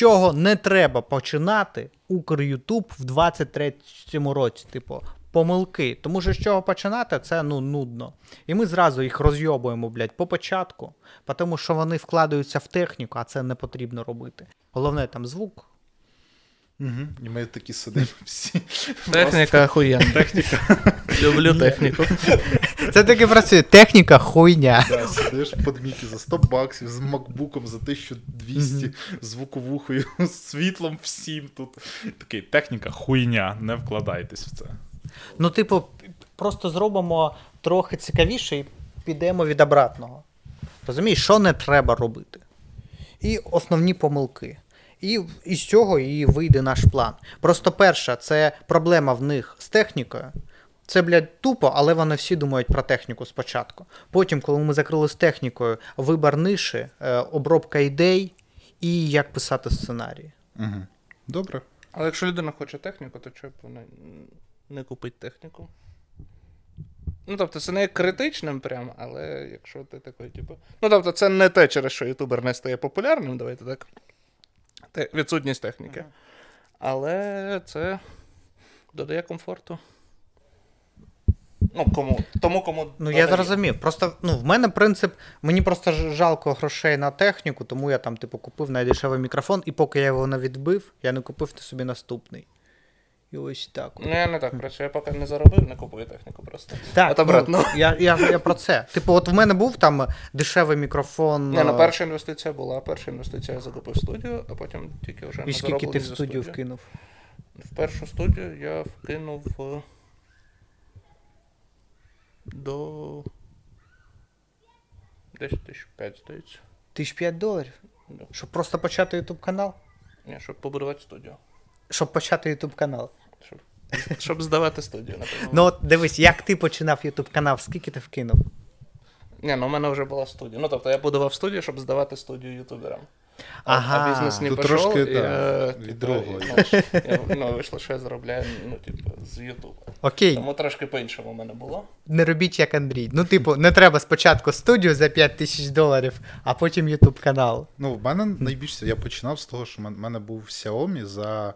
чого не треба починати Укр-Ютуб в 23-му році. Типу, помилки. Тому що з чого починати, це ну нудно. І ми зразу їх розйобуємо, блядь, по початку, тому що вони вкладаються в техніку, а це не потрібно робити. Головне там звук. Угу. І ми такі сидимо всі. Техніка охуєнна. Техніка. Люблю техніку. Це таки працює. Техніка хуйня. Да, сидиш в подміки за 100 баксів, з макбуком за 1200, звуковухою, з світлом всім тут. Такий, техніка хуйня, не вкладайтесь в це. Ну, типу, просто зробимо трохи цікавіше і підемо від обратного. Розумієш, що не треба робити? І основні помилки. І із цього і вийде наш план. Просто перша, це проблема в них з технікою. Це, блядь, тупо, але вони всі думають про техніку спочатку. Потім, коли ми закрили з технікою, вибір ниші, е, обробка ідей і як писати сценарії. Угу. Добре. Але якщо людина хоче техніку, то чого б вона не купить техніку? Ну, тобто, це не критичним прям, але якщо ти такий, типу. Ну, тобто, це не те, через що ютубер не стає популярним, давайте так. Те, відсутність техніки. Але це додає комфорту. Ну, кому? Тому кому. Ну, я зрозумів. Просто ну, в мене принцип, мені просто жалко грошей на техніку, тому я там, типу, купив найдешевий мікрофон, і поки я його не відбив, я не купив собі наступний. І ось так. от. Ну, я не так працюю, я поки не заробив, не купую техніку просто. Так, От обратно. ну, я, я, я про це. Типу, от в мене був там дешевий мікрофон. Ні, ну е, перша інвестиція була. Перша інвестиція я закупив студію, а потім тільки вже І скільки ти в студію вкинув? В першу студію я вкинув е, до. Десь тисяч п'ять, здається. Тисяч п'ять доларів. Да. Щоб просто почати ютуб канал? Ні, щоб побудувати студію. Щоб почати ютуб канал. Щоб, щоб здавати студію, напевно. Ну от дивись, як ти починав ютуб канал, скільки ти вкинув? Ні, ну у мене вже була студія. Ну тобто я будував студію, щоб здавати студію ютуберам. Ага. а бізнес не Тут пішов, трошки, і, да, е, від другого. Ну, ну, вийшло, що я заробляю, ну, типу, з Ютуба. Окей, Тому трошки по-іншому в мене було. не робіть як Андрій. Ну, типу, не треба спочатку студію за 5 тисяч доларів, а потім ютуб канал. Ну, в мене найбільше я починав з того, що в мене був Xiaomi за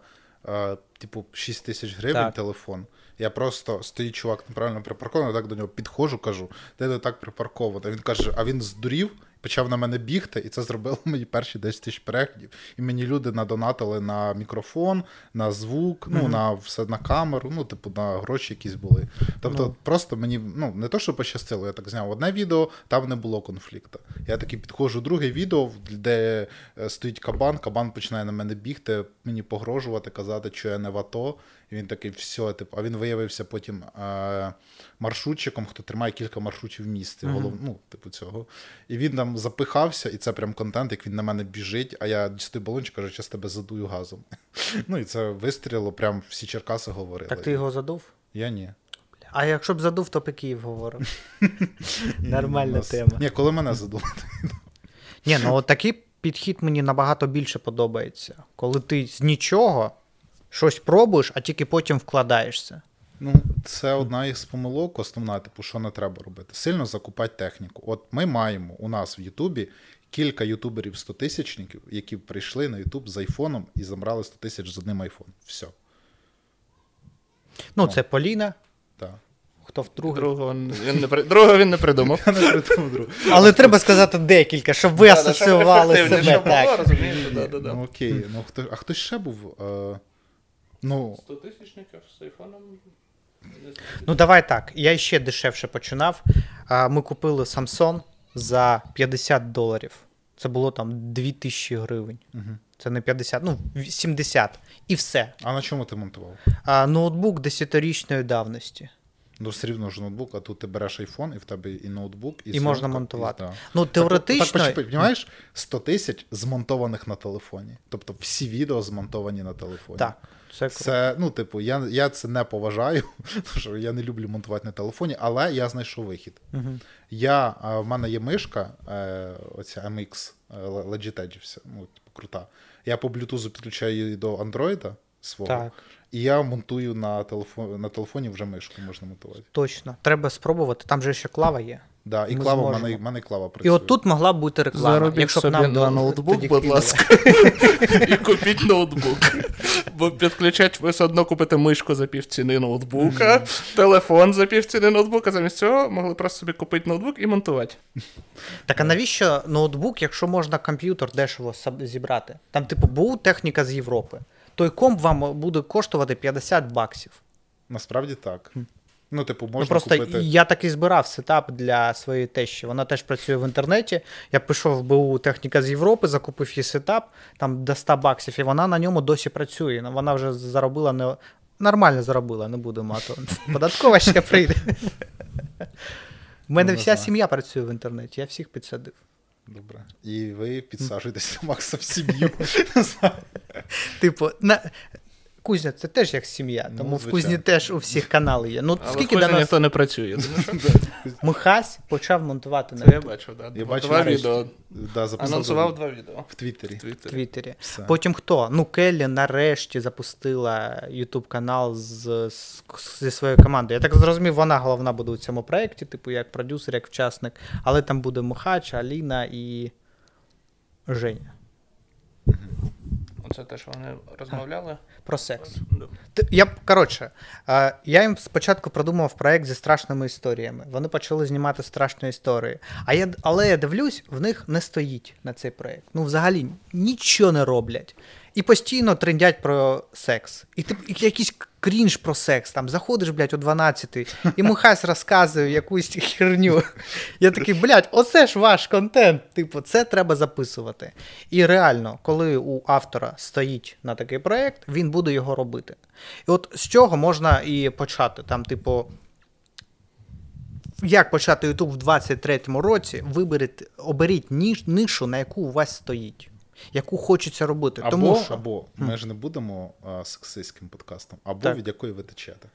е, типу 6 тисяч гривень Так. телефон. Я просто стоїть чувак неправильно припаркований, я так до нього підходжу, кажу, де ти так припарковано. Він каже, а він здурів, почав на мене бігти, і це зробило мені перші 10 тисяч переглядів. І мені люди надонатили на мікрофон, на звук, ну на все на камеру, ну, типу, на гроші якісь були. Тобто, Ну. просто мені ну не то, що пощастило, я так зняв одне відео, там не було конфлікту. Я такий підходжу друге відео, де е, стоїть кабан, кабан починає на мене бігти, мені погрожувати, казати, що я не в АТО. І він такий, все, типу, а він виявився потім е- маршрутчиком, хто тримає кілька маршрутів в місті, голов, ну, типу цього. І він там запихався, і це прям контент, як він на мене біжить, а я дістаю балончик, кажу, зараз тебе задую газом. Ну і це вистрілило, прям всі Черкаси говорили. Так ти його задув? Я ні. А якщо б задув, то б Київ говорив. Нормальна тема. Ні, коли мене задули. Ні, ну от такий підхід мені набагато більше подобається. Коли ти з нічого щось пробуєш, а тільки потім вкладаєшся. Ну, це одна із помилок, основна, типу, що не треба робити. Сильно закупати техніку. От ми маємо у нас в Ютубі кілька ютуберів 100 тисячників, які прийшли на Ютуб з айфоном і забрали 100 тисяч з одним айфон. Все. Ну, це Поліна, Так. хто в другий. Другого він не, при- другого він не придумав. Я не придумав другу. Але треба сказати декілька, щоб ви асоціювали себе. Так. Ну окей, ну хто, а хтось ще був? Е, ну, 100 тисячників з айфоном. Ну, давай так. Я ще дешевше починав. Ми купили Samsung за 50 доларів. Це було там 2000 гривень. угу. Це не 50, ну 70. І все. а на чому ти монтував? А, ноутбук 10-річної давності. Ну, все рівно ж ноутбук, а тут ти береш айфон, і в тебе і ноутбук, і, І можна монтувати. І, да. Ну, теоретично. Так, так, розумієш, 100 тисяч змонтованих на телефоні. Тобто всі відео змонтовані на телефоні. Так, це, круто. Це, ну, типу, я, я це не поважаю, тому що я не люблю монтувати на телефоні, але я знайшов вихід. Мгм. Я, в мене є мишка, е, оця MX, е, Logitech, вся, ну, типу, крута. Я по Bluetooth підключаю її до Android свого, Так, і я монтую на телефоні, на телефоні вже мишку можна монтувати. точно. Треба спробувати. Там же ще клава є. Да, і Ми клава, в зможемо. мене, в мене і клава І от тут могла б бути реклама. Заробіть якщо б собі нам на ноутбук, тоді будь ласка. І купіть ноутбук. Бо підключать ви все одно купите мишку за півціни ноутбука, телефон за півціни ноутбука. Замість цього могли просто собі купити ноутбук і монтувати. Так а навіщо ноутбук, якщо можна комп'ютер дешево саб- зібрати? Там, типу, був техніка з Європи. Той комп вам буде коштувати 50 баксів. Насправді так. Ну, типу, можна ну, просто купити. я так і збирав сетап для своєї тещі. Вона теж працює в інтернеті. Я пішов в БУ техніка з Європи, закупив їй сетап там до 100 баксів, і вона на ньому досі працює. Ну, Вона вже заробила не нормально заробила, не буду мати. Податкова ще прийде. У мене Ну, вся сім'я працює в інтернеті, я всіх підсадив. Добре. І ви підсаджуєтесь Макса в сім'ю. Типу, на... Кузня це теж як сім'я, Ну, тому в. Кузні теж у всіх канали є. Ну, Але скільки в Кузні нас ніхто не працює. Михась почав монтувати на Це я бачив, да. Я бачив Два відео. Да, Анонсував два відео. в Твіттері. в Твіттері. Твіттері. Потім хто? Ну, Келлі нарешті запустила YouTube канал з, з, зі своєю командою. Я так зрозумів, вона головна буде у цьому проєкті, типу, як продюсер, як учасник. Але там буде Михач, Аліна і Женя. Оце те, що вони розмовляли. Про секс. Я коротше, я їм спочатку продумав проект зі страшними історіями. Вони почали знімати страшні історії. А я, але я дивлюсь, в них не стоїть на цей проект. Ну, взагалі нічого не роблять. І постійно трендять про секс. І ти якийсь крінж про секс. Там заходиш, блядь, о 12 і Михась розказує якусь херню. Я такий, блядь, оце ж ваш контент. Типу, це треба записувати. І реально, коли у автора стоїть на такий проект, він буде його робити. І от з чого можна і почати? Там, типу, як почати YouTube в 23-му році, виберіть, оберіть нишу, на яку у вас стоїть, яку хочеться робити. Або, Тому що або ми ж не будемо а, сексистським подкастом, або Так. від якої ви течете.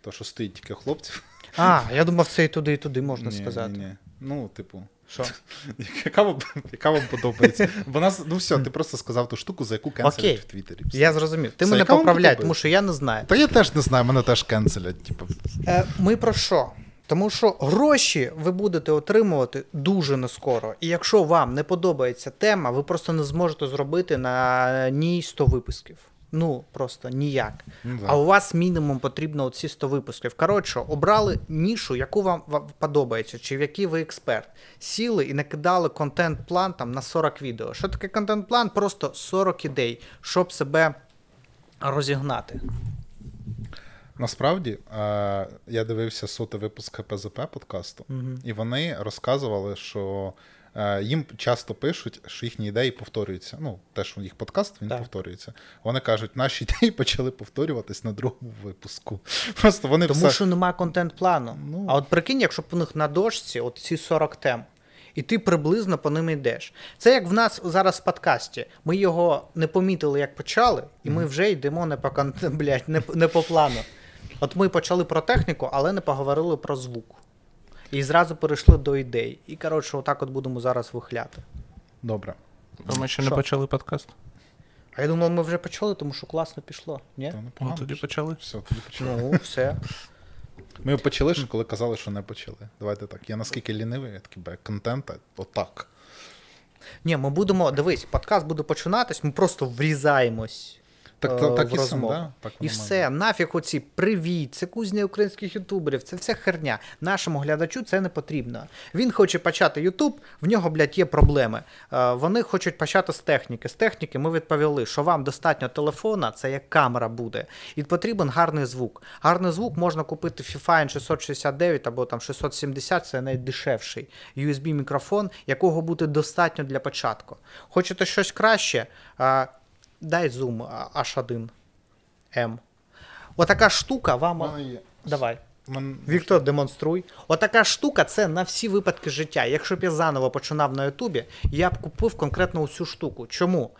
То, що стоїть тільки хлопців. А, я думав, це і туди, і туди можна Ні, сказати. Ні, ні. Ну, типу, Що? яка вам, яка вам подобається? Бо нас, ну все, ти просто сказав ту штуку, за яку кенселять в Твіттері. Я зрозумів. Ти Це мене поправляй, тому що я не знаю. Та я теж не знаю, мене теж кенселять. Типу, Е, ми про що? Тому що гроші ви будете отримувати дуже нескоро. І якщо вам не подобається тема, ви просто не зможете зробити на ній 100 випусків. Ну, просто ніяк. Ну, да. А у вас мінімум потрібно оці 100 випусків. Коротше, обрали нішу, яку вам подобається, чи в якій ви експерт. Сіли і накидали контент-план там на 40 відео. Що таке контент-план? Просто 40 ідей, щоб себе розігнати. Насправді, е, я дивився сотий випуск ПЗП подкасту, і вони розказували, що е, їм часто пишуть, що їхні ідеї повторюються. Ну, те, що їх подкаст, він Так. повторюється. Вони кажуть, наші ідеї почали повторюватись на другому випуску. Просто вони Тому все. що немає контент-плану. Ну. А от прикинь, якщо б у них на дошці от ці 40 тем, і ти приблизно по ним йдеш. Це як в нас зараз в подкасті. Ми його не помітили, як почали, і ми вже йдемо не по блядь, не, не по плану. От ми почали про техніку, але не поговорили про звук. І зразу перейшли до ідей. І, коротше, отак от будемо зараз вихляти. Добре. Бо ми ще не Що? почали подкаст. А я думав, ми вже почали, тому що класно пішло. Ні? То Ну, непогано. тоді почали. Все, тоді почали. Ну, все. Ми почали ще, коли казали, що не почали. Давайте так. Я наскільки лінивий, я такий бе, контента, отак. Ні, ми будемо, дивись, подкаст буде починатись, ми просто врізаємось. Так, е, так і сам, да? Так і все, нафіг оці привіт, це кузня українських ютуберів, це вся херня. Нашому глядачу це не потрібно. Він хоче почати Ютуб, в нього, блядь, є проблеми. Е, вони хочуть почати з техніки. З техніки ми відповіли, що вам достатньо телефона, це як камера буде. І потрібен гарний звук. Гарний звук можна купити FIFA 669 або там 670, це найдешевший USB-мікрофон, якого буде достатньо для початку. Хочете щось краще? Дай зум H1 M. Отака штука вам. Є. Давай. Мен- Віктор, демонструй. Отака штука це на всі випадки життя. Якщо б я заново починав на Ютубі, я б купив конкретно усю штуку. Чому?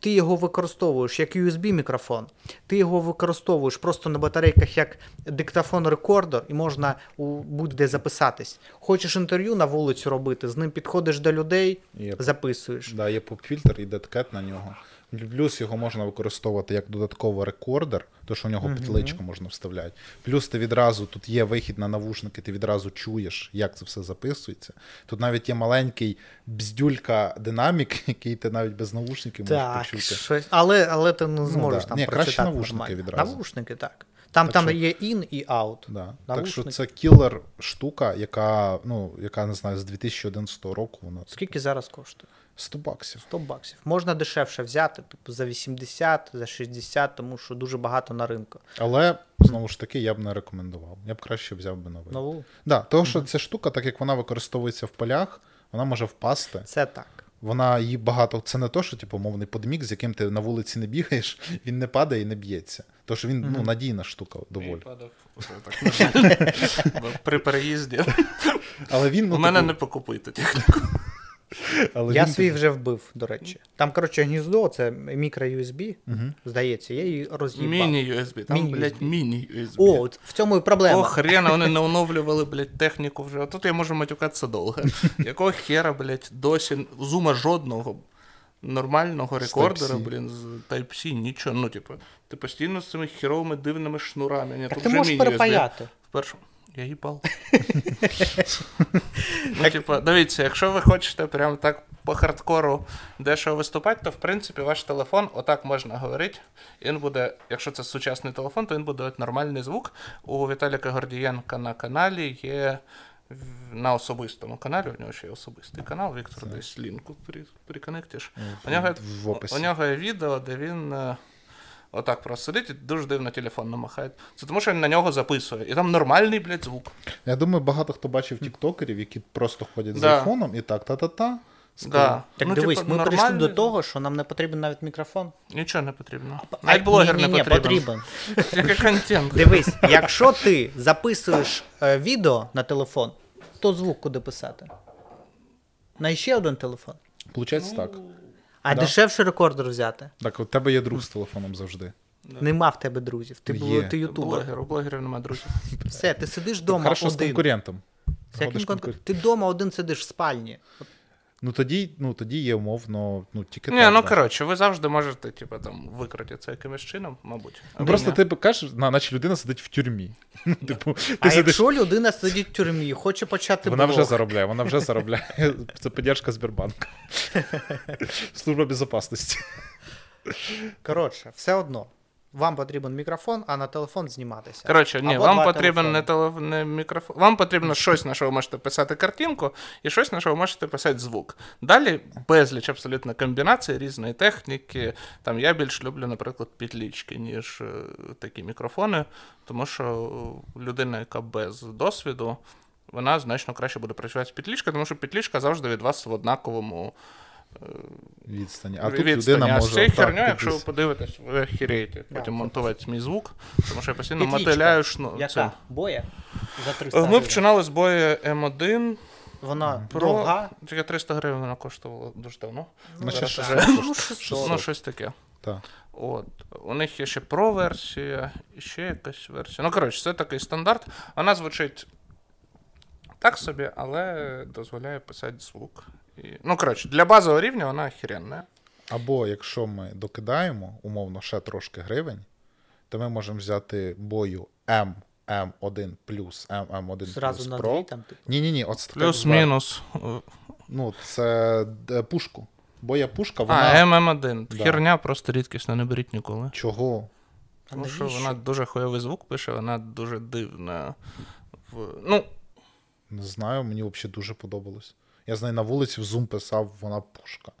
Ти його використовуєш як USB-мікрофон, ти його використовуєш просто на батарейках як диктофон-рекордер, і можна у будь-де записатись. Хочеш інтерв'ю на вулицю робити, з ним підходиш до людей, Є. записуєш. Да, є поп-фільтр і деткет на нього. Плюс його можна використовувати як додатковий рекордер, то що в нього петличку можна вставляти. Плюс ти відразу тут є вихід на навушники, ти відразу чуєш, як це все записується. Тут навіть є маленький бздюлька динамік, який ти навіть без навушників можеш Так, почути. щось, але, але ти не зможеш да. там Ні, краще навушники нормально. відразу. Навушники, так. Там, Так там що- є in і out. Да. Так що це кілер штука, яка, ну, яка не знаю, з 2011 року вона Скільки зараз коштує? 100 баксів. 100 баксів. Можна дешевше взяти, типу за 80, за 60, тому що дуже багато на ринку. Але знову ж таки я б не рекомендував. Я б краще взяв би новий. Нову Да, тому що ця штука, так як вона використовується в полях, вона може впасти. це так. Вона її багато. Це не то, що типу мовний подмік, з яким ти на вулиці не бігаєш, він не падає і не б'ється. Тож він ну, надійна штука доволі. При переїзді. Але він ну, У мене типу, не покупуйте техніку. Але Я він, свій вже вбив, до речі. Там, коротше, гніздо, це мікро-USB, здається, я її роз'їбав. Міні-USB. Там, Міні-USB. блядь, міні-USB. О, от в цьому і проблема. О, хрена, вони не оновлювали, блядь, техніку вже. А тут я можу матюкатися довго. Якого хера, блядь, досі зума жодного нормального рекордера, блін, з Type-C, нічого. Ну, типу, ти постійно з цими херовими дивними шнурами. Ні, Так тут ти вже можеш міні-USB. перепаяти. Вперше. Я їбал. ну, типу, дивіться, якщо ви хочете прям так по хардкору дешево виступати, то в принципі ваш телефон отак можна говорити. Він буде, якщо це сучасний телефон, то він буде от нормальний звук. У Віталіка Гордієнка на каналі є. На особистому каналі, у нього ще є особистий канал, Віктор десь лінку при, приконектиш. У нього, є- в описі. у нього є відео, де він е, отак просто сидить і дуже дивно телефон намахає. Це тому, що він на нього записує. І там нормальний, блядь, звук. Я думаю, багато хто бачив тіктокерів, які просто ходять з айфоном і так, та-та-та. Да. Так ну, дивись, типу, ми прийшли до того, що нам не потрібен навіть мікрофон. Нічого не потрібно. А, Навіть блогер ні, ні, не потрібен. потрібен. Який контент. Дивись, якщо ти записуєш е, відео на телефон, то звук куди писати? На ще один телефон. Получається так. А Да. дешевше рекордер взяти. Так, у тебе є друг з телефоном завжди. Нема в тебе друзів. Ти, бу- Є. ти ютубер. Блогер, у блогерів немає друзів. Все, ти сидиш вдома Хорошо з один. конкурентом. З яким конкур- конкур- Ти вдома один сидиш в спальні. От Ну тоді, ну тоді є умовно, ну тільки Ні, так. ну да. коротше, ви завжди можете, типу, там, викрити це якимось чином, мабуть. Ну, просто ні. ти кажеш, на- наче людина сидить в тюрмі. Ну, Типу, ти А сидиш, якщо людина сидить в тюрмі хоче почати вона блог, вже заробляє, вона вже заробляє. Це поддержка Сбербанка. Служба безопасності. Коротше, все одно. Вам потрібен мікрофон, а на телефон зніматися. Коротше, ні, Або вам потрібен не, телефони. телеф... не мікрофон. Вам потрібно щось, на що ви можете писати картинку, і щось, на що ви можете писати звук. Далі безліч абсолютно комбінацій різної техніки. Там я більш люблю, наприклад, підлічки, ніж е, такі мікрофони, тому що людина, яка без досвіду, вона значно краще буде працювати з підлічкою, тому що підлічка завжди від вас в однаковому Відстані. А тут відстані. людина а з може. цією херню, якщо ви подивитесь, ви охереєте потім монтувати мій звук, тому що я постійно мотиляю шну. Яка? Боя? За 300 Ми починали з бою М1. Вона Про... дорога. Тільки 300 гривень вона коштувала дуже давно. Ну. Ну, 600. Ну, щось таке. Так. От. У них є ще Pro-версія, і ще якась версія. Ну, коротше, це такий стандарт. Вона звучить так собі, але дозволяє писати звук. І... Ну, коротше, для базового рівня вона охеренна. Або якщо ми докидаємо, умовно, ще трошки гривень, то ми можемо взяти бою M, M1 плюс M1 Зразу плюс на Pro. дві там, типу. Ні, ні, ні, от Плюс-мінус. Ну, це е, пушку. Боя пушка, вона. А, ММ1. Да. Херня просто рідкісна, не беріть ніколи. Чого? Тому що вона дуже хуйовий звук пише, вона дуже дивна. В... Ну, Не знаю, мені взагалі дуже подобалось. Я з нею на вулиці в Zoom писав, вона пушка.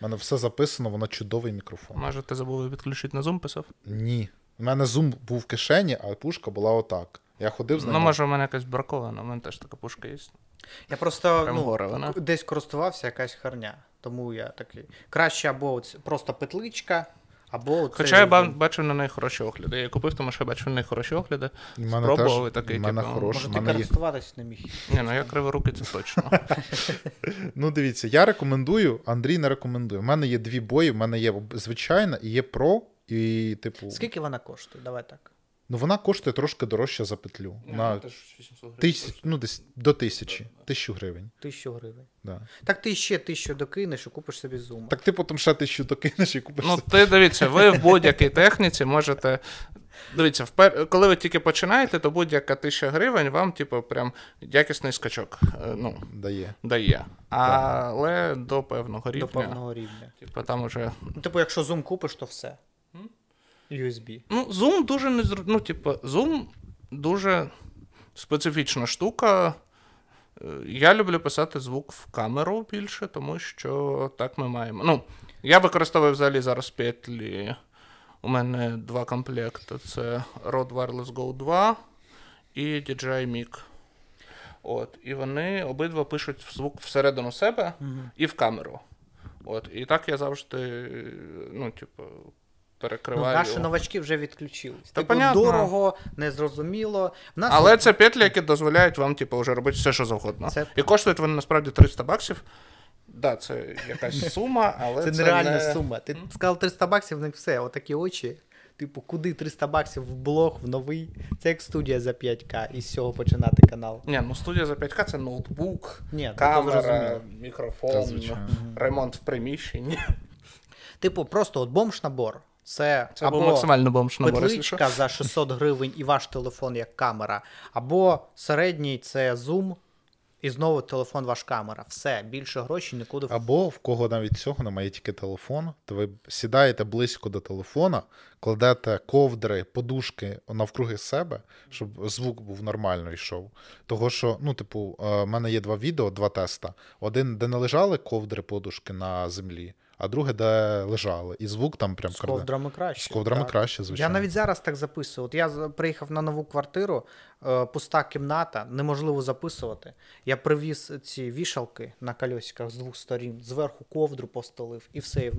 У мене все записано, вона чудовий мікрофон. може, ти забув відключити на Zoom писав? Ні. У мене Zoom був в кишені, а пушка була отак. Я ходив з нею. Ну, може, у мене якась бракована, у мене теж така пушка є. Я просто Прям ну, вона. десь користувався якась херня. Тому я такий. Краще або просто петличка, або Хоча я ба- бачив на неї хороші огляди. Я купив, тому що я бачив на неї хороші огляди. І мене Спробував теж, і такий, в мене типу, хорош, Може, ти мене є... користуватись не міг. Ні, ну я криворукий, це точно. Ну, дивіться, я рекомендую, Андрій не рекомендує. У мене є дві бої, в мене є звичайна і є про, і, типу, Скільки вона коштує? Давай так. Ну, вона коштує трошки дорожче за петлю. На теж 800 гривень. тисяч, ну, десь до тисячі, тисячу гривень. Тисячу гривень. Да. Так ти ще тисячу докинеш і купиш собі зум. Так ти потім ще тисячу докинеш і купиш. Ну, ти дивіться, ви в будь-якій техніці можете. Дивіться, впер... коли ви тільки починаєте, то будь-яка тисяча гривень вам, типу, прям якісний скачок е, ну, Дає. дає. Але до певного рівня. До певного рівня. Типу, там уже. Ну, типу, якщо зум купиш, то все. USB. Ну, Zoom дуже не зр... Ну, типу, Zoom дуже специфічна штука. Е, Я люблю писати звук в камеру більше, тому що так ми маємо. Ну, я використовую взагалі зараз петлі. У мене два комплекти: це Rode Wireless Go 2 і DJI Mic. От, і вони обидва пишуть звук всередину себе і в камеру. От, і так я завжди, ну, типу, Ну, перекриваю. наші новачки вже відключились. Та типу, понятно. дорого, незрозуміло. В нас Але це петлі, які дозволяють вам, типу, вже робити все, що завгодно. Це- І коштують вони насправді 300 баксів. Да, це якась сума, але це це, нереальна не... сума. Ти сказав 300 баксів, в них все, отакі очі. Типу, куди 300 баксів в блог, в новий? Це як студія за 5К, і з цього починати канал. Ні, ну студія за 5К це ноутбук, Ні, ну, то камера, зрозуміло. мікрофон, Та, звичайно. ремонт в приміщенні. Типу, просто от бомж-набор. Це, Це або максимально бомж набор, петличка за 600 гривень і ваш телефон як камера, або середній це зум, і знову телефон ваш камера. Все, більше грошей нікуди. Або в кого навіть цього немає тільки телефон, то ви сідаєте близько до телефона, кладете ковдри, подушки навкруги себе, щоб звук був нормально йшов. Того, що, ну, типу, в мене є два відео, два теста. Один, де не лежали ковдри, подушки на землі, а друге, де лежали. І звук там прям З ковдрами краще. З ковдрами так. краще, Я навіть зараз так записую. От я приїхав на нову квартиру, е, пуста кімната, неможливо записувати. Я привіз ці вішалки на кольосиках з двох сторін, зверху ковдру постелив, і все.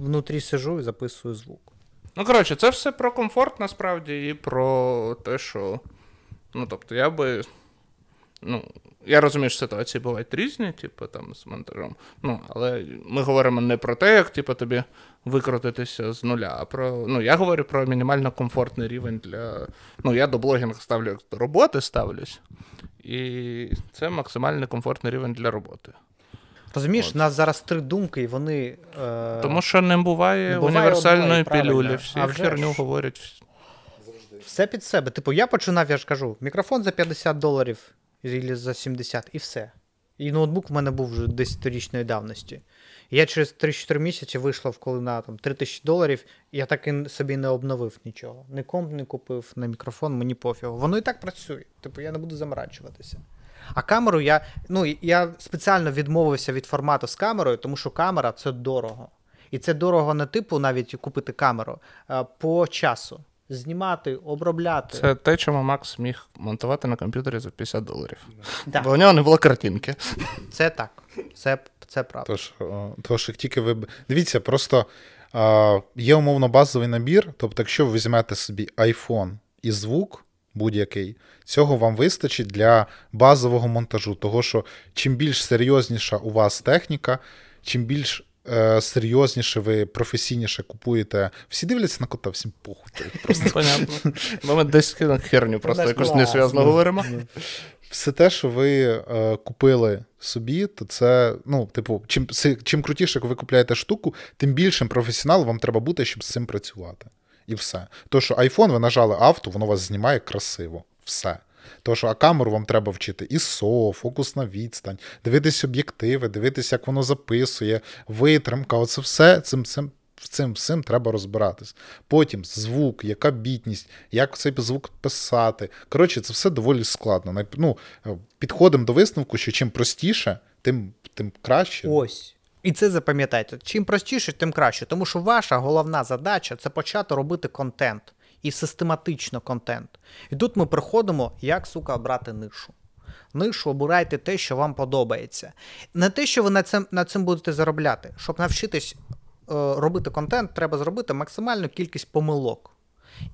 Внутрі сижу і записую звук. Ну, коротше, це все про комфорт насправді і про те, що. Ну, тобто, я би. Ну, я розумію, що ситуації бувають різні, типу, там, з монтажом. Ну, але ми говоримо не про те, як типу, тобі викрутитися з нуля, а про. Ну, я говорю про мінімально комфортний рівень для. Ну, я до блогінгу ставлю як до роботи ставлюсь. І це максимально комфортний рівень для роботи. Розумієш, От. у нас зараз три думки, і вони. Е... Тому що не буває, не буває універсальної пілюлі. Всі А вже херню ж. говорять. Все під себе. Типу, я починав, я ж кажу, мікрофон за 50 доларів або за 70, і все. І ноутбук в мене був вже 10-річної давності. Я через 3-4 місяці вийшов, коли на там, 3 тисячі доларів, я так і собі не обновив нічого. Ні комп не купив, на мікрофон, мені пофігу. Воно і так працює. Типу, я не буду заморачуватися. А камеру я. Ну, я спеціально відмовився від формату з камерою, тому що камера це дорого. І це дорого не типу навіть купити камеру, а по часу. Знімати, обробляти. Це те, чому Макс міг монтувати на комп'ютері за 50 доларів. Да. Бо у нього не було картинки. Це так. Це, це правда. Тож, тож як тільки ви. Дивіться, просто а, є умовно базовий набір. Тобто, якщо ви візьмете собі iPhone і звук будь-який, цього вам вистачить для базового монтажу. Того, що чим більш серйозніша у вас техніка, чим більш серйозніше ви професійніше купуєте. Всі дивляться на кота, всім похуй. Просто Понятно. Ми десь херню просто якось несвязно говоримо. все те, що ви е, купили собі, то це, ну, типу, чим, чим крутіше ви купляєте штуку, тим більшим професіоналом вам треба бути, щоб з цим працювати. І все. То, що iPhone, ви нажали авто, воно вас знімає красиво. Все. То, що а камеру вам треба вчити ISO, фокусна відстань, дивитись об'єктиви, дивитись, як воно записує, витримка, оце все цим, цим, цим всім треба розбиратись. Потім звук, яка бітність, як цей звук писати. Коротше, це все доволі складно. Ну, е, підходимо до висновку, що чим простіше, тим, тим краще. Ось. І це запам'ятайте. Чим простіше, тим краще. Тому що ваша головна задача це почати робити контент. І систематично контент. І тут ми приходимо, як сука, обрати нишу. Нишу обирайте те, що вам подобається. Не те, що ви на цим, на цим будете заробляти. Щоб навчитись е, робити контент, треба зробити максимальну кількість помилок.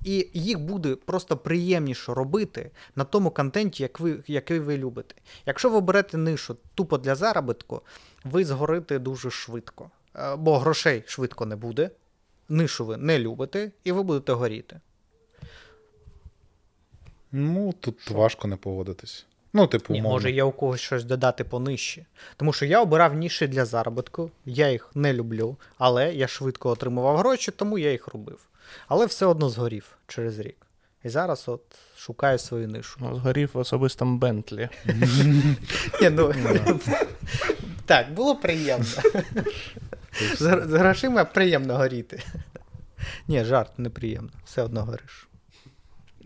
І їх буде просто приємніше робити на тому контенті, як ви, який ви любите. Якщо ви берете нишу тупо для заробітку, ви згорите дуже швидко. Е, Бо грошей швидко не буде, нишу ви не любите, і ви будете горіти. Ну, тут важко не погодитись. Ну, типу, Ні, може є у когось щось додати понижче. Тому що я обирав ніші для заробітку, я їх не люблю, але я швидко отримував гроші, тому я їх робив. Але все одно згорів через рік. І зараз от шукаю свою нишу. Ну, згорів в особистому Бентлі. Ні, ну, так, було приємно. З грошима приємно горіти. Ні, жарт неприємно. Все одно гориш.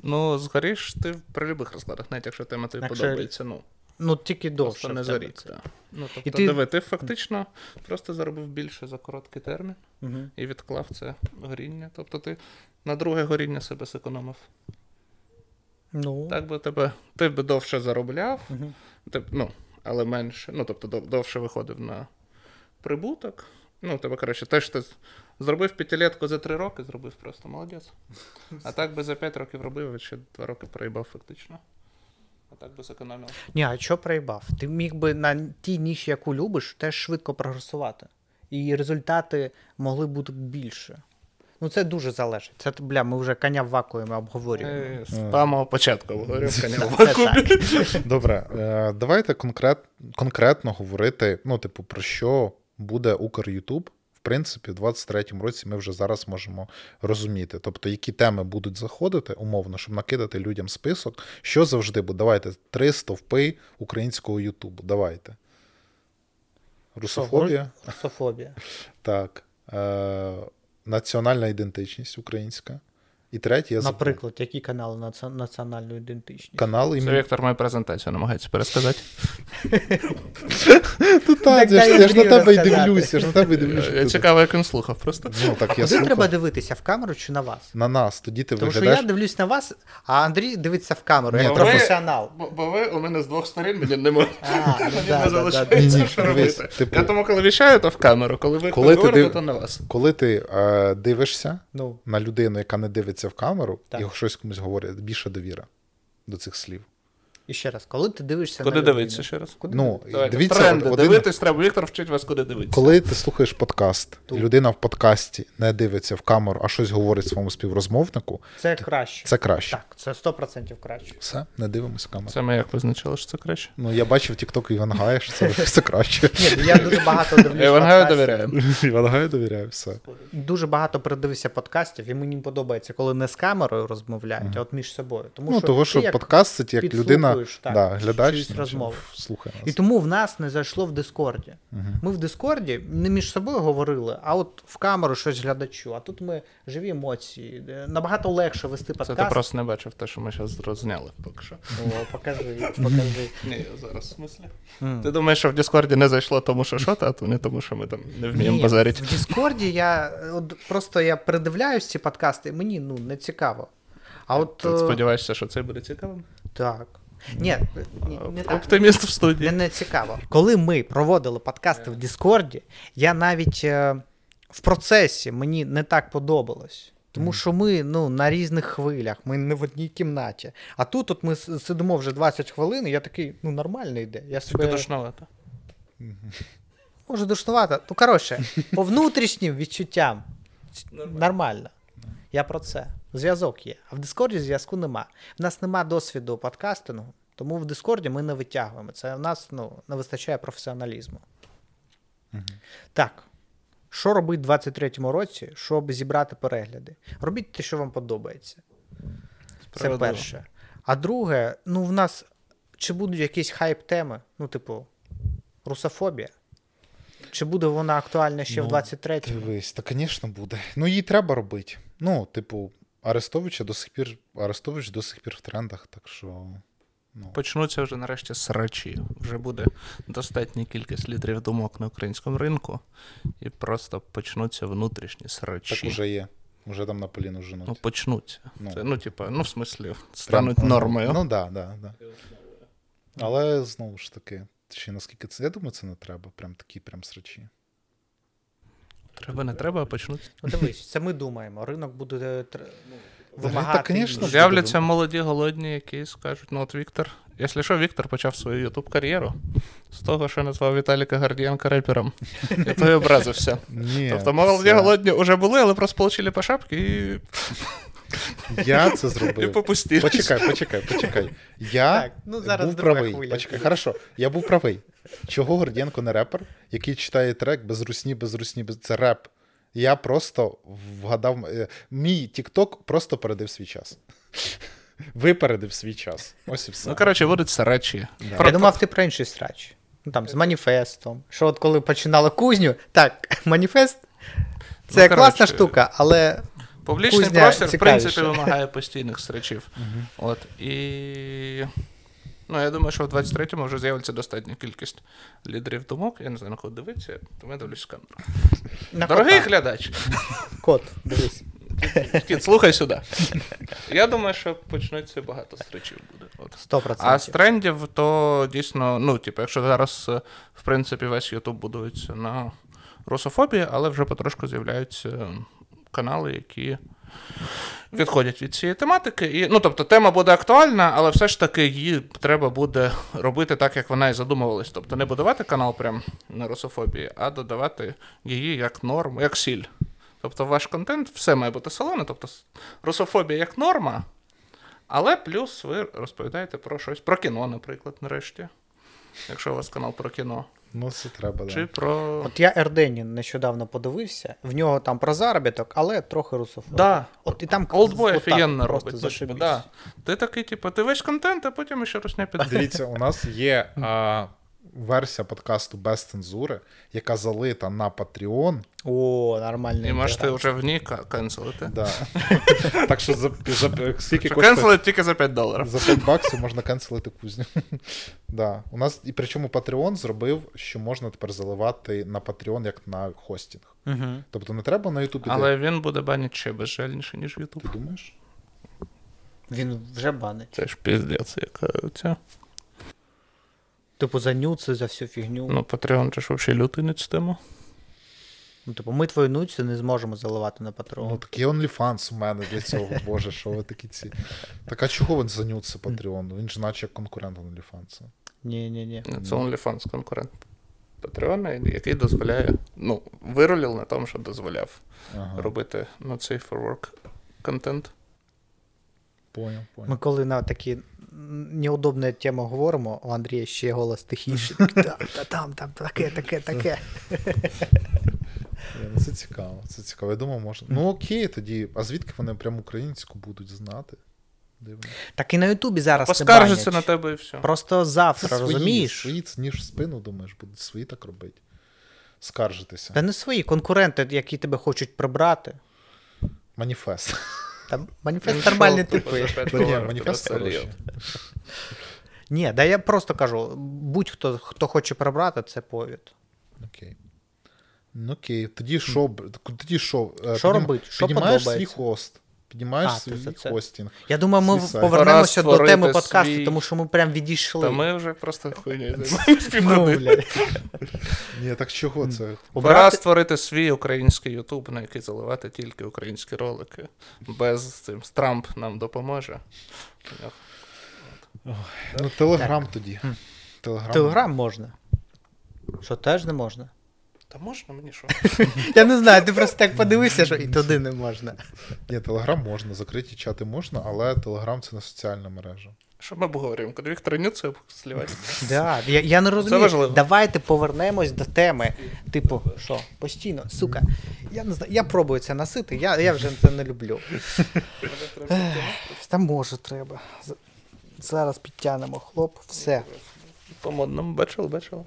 Ну, згоріш ти при будь-яких розкладах, навіть якщо тема тобі Якщо- подобається. Ну, Ну, тільки довше. просто не це. Да. Ну, тобто, І ти- диви, ти фактично просто заробив більше за короткий термін Мгм. і відклав це горіння. Тобто ти на друге горіння себе зекономив. Ну, Так би тебе, ти би довше заробляв, Мгм. ти, ну, але менше. Ну, тобто довше виходив на прибуток. Ну, тебе, коротше, те, що ти зробив п'ятилетку за три роки, зробив просто молодець. А так би за п'ять років робив, і ще два роки проїбав фактично. А так би зекономив. Ні, а що проїбав? Ти міг би на тій ніші, яку любиш, теж швидко прогресувати. І результати могли бути більше. Ну, це дуже залежить. Це, бля, ми вже коня в вакуумі обговорюємо. Е, З самого початку говорив коня в вакуумі. Добре, е, давайте конкретно говорити, ну, типу, про що буде Укр Ютуб. В принципі, в 23-му році ми вже зараз можемо розуміти. Тобто, які теми будуть заходити, умовно, щоб накидати людям список, що завжди буде. Давайте три стовпи українського Ютубу. Давайте. Русофобія. Русофобія. Так. Е, національна ідентичність українська. І третє, я забув. Наприклад, які канали наці- національної ідентичності? канал Це. Віктор мою презентацію намагається пересказати. Я ж, дай я ж на тебе й дивлюся, ж на тебе й дивлюся. Я цікаво, як він слухав просто. Ну, так я Куди слухав. треба дивитися в камеру чи на вас? На нас, тоді ти Тому що я дивлюсь на вас, а Андрій дивиться в камеру, як професіонал. Бо, ви у мене з двох сторін мені не можна. Мені не залишається, що робити. Я тому, коли віщаю, то в камеру, коли ви ти говорите, то на вас. Коли ти е, дивишся Ну, на людину, яка не дивиться в камеру, Так. і щось комусь говорить, більше довіра до цих слів. І ще раз, коли ти дивишся Куди на людину? дивитися ще раз? Куди Ну, Давайте, дивіться, тренди, один- дивитись треба. Віктор вчить вас, куди дивитися. коли ти слухаєш подкаст, і Тут. людина в подкасті не дивиться в камеру, а щось говорить своєму співрозмовнику, Це краще. це краще. Так, це 100% краще. Все, не дивимося в камеру. Це ми як визначили, що це краще. Ну, я бачив TikTok Івангая, що це, це краще. Ні, ну я дуже багато дивлюсь Івангаю довіряємо. Івангаю довіряю, все. Дуже багато передивився подкастів, і мені подобається, коли не з камерою розмовляють, а от між собою. Тому Ну, що того, що подкаст це як людина, підслухуєш, так, да, глядач, чиїсь значить, розмови. слухає І тому в нас не зайшло в Дискорді. Ми в Дискорді не між собою говорили, а от в камеру щось глядачу. А тут ми живі емоції. Набагато легше вести Це подкаст. ти просто не бачив те, що ми зараз розняли поки що. О, покажи, покажи. Ні, зараз в смислі. Ти думаєш, що в Діскорді не зайшло, тому що що, а не тому, що ми там не вміємо базарити. В Дискорді я от, просто я передивляюсь ці подкасти, і мені ну, не цікаво. А от Ти е, сподіваєшся, що це буде цікавим? так. Ні, не так. Оптиміст в студії. Не, не цікаво. Коли ми проводили подкасти в Діскорді, я навіть е, в процесі мені не так подобалось. Тому що ми ну, на різних хвилях, ми не в одній кімнаті. А тут от ми сидимо вже 20 хвилин, і я такий, ну нормально йде. Я себе... Душновато. Може душнувато. Ну, коротше, по внутрішнім відчуттям нормально. Я про це. Зв'язок є. А в Дискорді зв'язку нема. В нас нема досвіду подкастингу, тому в Дискорді ми не витягуємо. Це в нас ну, не вистачає професіоналізму. Так. Що робити в 23-му році, щоб зібрати перегляди? Робіть те, що вам подобається. Це перше. А друге, ну в нас чи будуть якісь хайп-теми, ну, типу, русофобія? Чи буде вона актуальна ще в Ну, 23-му? Дивись, та, звісно, буде. Ну, її треба робити. Ну, типу, Арестовича до сих пір, Арестович до сих пір в трендах, так що. Ну, Почнуться вже нарешті срачі. Вже буде достатня кількість літрів думок на українському ринку, і просто почнуться внутрішні срачі. так уже є. Уже там на Поліну женуть. Ну, почнуться. Ну. Це, ну, типа, ну, в смислі, стануть ну, нормою. Ну, да, да, да. Але знову ж таки, чи наскільки це. Я думаю, це не треба. Прям такі прям срачі. Треба, не треба, а почнуть. Ну, дивись, це ми думаємо. Ринок буде ну, тр- Та, вимагати. З'являться молоді голодні, які скажуть, ну от Віктор. Якщо що, Віктор почав свою ютуб кар'єру з того, що назвав Віталіка Гардієнка репером. І то й образився. Ні, Тобто молоді голодні вже були, але просто получили по шапки і. Я це зробив. попустив. Почекай, почекай, почекай. Я Так, ну, зараз був правий. хвиля Почекай, хорошо. Я був правий. Чого Гордієнко не репер, який читає трек без русні, без русні, без це реп. Я просто вгадав. е, Мій TikTok просто передив свій час. Випередив свій час. Ось і все. Ну, коротше, будуть срачі. Я думав, ти про інший срач. Ну там з маніфестом. Що от коли починали кузню, так, маніфест це Ну, класна коротше, штука, але Публічний Кузня простір, в принципі, вимагає постійних срачів. От. І. Ну, я думаю, що в 23-му вже з'явиться достатня кількість лідерів думок. Я не знаю, на кого дивитися, тому я дивлюсь з камеру. на Дорогий кота. глядач, кот, дивись. кіт, слухай сюди. Я думаю, що почнеться багато стрічів буде. От. 100%. А з трендів, то дійсно, ну, типу, якщо зараз, е, в принципі, весь Ютуб будується на русофобії, але вже потрошку з'являються канали, які відходять від цієї тематики. І, ну, тобто, тема буде актуальна, але все ж таки її треба буде робити так, як вона і задумувалась. Тобто не будувати канал прям на русофобії, а додавати її як норму, як сіль. Тобто ваш контент все має бути солоне, тобто русофобія як норма, але плюс ви розповідаєте про щось, про кіно, наприклад, нарешті. Якщо у вас канал про кіно. Ну, це треба, Чи да. про. От я Ердені нещодавно подивився, в нього там про заробіток, але трохи русофоб. Да. От і там Олдбой офігенно просто робить. типу, да. Ти такий, типу, ти весь контент, а потім ще русня піде. Дивіться, у нас є а, версія подкасту без цензури, яка залита на Patreon. О, нормальний. І можете вже в ній ка- канцелити. Да. так що за, за скільки коштує? канцелить тільки за 5 доларів. За 5 баксів можна канцелити кузню. да. У нас, і причому Patreon зробив, що можна тепер заливати на Patreon як на хостінг. Угу. Тобто не треба на YouTube. Але він буде банити ще безжальніше, ніж Ютуб. Ти думаєш? Він вже банить. Це ж піздець, яка ця. Типу, за нюци, за всю фігню. Ну, Patreon же ж взагалі лютий не тема. Ну, типу, ми твою нуцю не зможемо заливати на Ну, патрон. такий OnlyFans у мене для цього, боже, що ви такі ці. Так а чого він занються Patreon? Він ж наче як конкурент OnlyFans. Ні, ні, ні. Це OnlyFans конкурент Patreon, який дозволяє. Ну, вирулив на тому, що дозволяв Ага, робити not safe for work контент. поняв, Ми коли на такі неудобні теми говоримо, у Андрія ще голос тихіший. Там, та там, там, таке, таке, таке. Ну, Це цікаво, це цікаво. Я думав, можна. Ну окей, тоді. А звідки вони прям українську будуть знати? Дивно. Так і на Ютубі зараз Поскаржиться на тебе і все. Просто завтра, свої, розумієш? Свої ніж в спину, думаєш, будуть свої так робити. Скаржитися. Та не свої конкуренти, які тебе хочуть прибрати. Маніфест. Там маніфест шов нормальні типи. маніфест хороший. Ні, да я просто кажу: будь-хто, хто хоче прибрати, це повід. Окей. Ну окей. Тоді що? Тоді що? Що піднім- робить? Що Піднімаєш свій хост. Піднімаєш А, свій це. хостінг. Я думаю, ми Свій повернемося Пора до теми подкасту, свій- тому що ми прям відійшли. Та ми вже просто хуйню займаємось Ну. Ні, так чого це? Пора створити свій український Ютуб, на який заливати тільки українські ролики. Без цим Трамп нам допоможе. Ну, Телеграм тоді. Телеграм. Телеграм можна. Що теж не можна? Та можна мені що? Я не знаю, ти просто так подивився, що і туди не можна. Ні, Телеграм можна, закриті чати можна, але Телеграм це не соціальна мережа. Що ми обговорюємо? Куди Віктора Нюци слівати? Да, я, я не розумію. Давайте повернемось до теми. Типу, що, постійно, сука. Я не знаю, я пробую це носити, я, я вже це не люблю. Та може треба. Зараз підтягнемо хлоп, все. По модному бачили, бачили.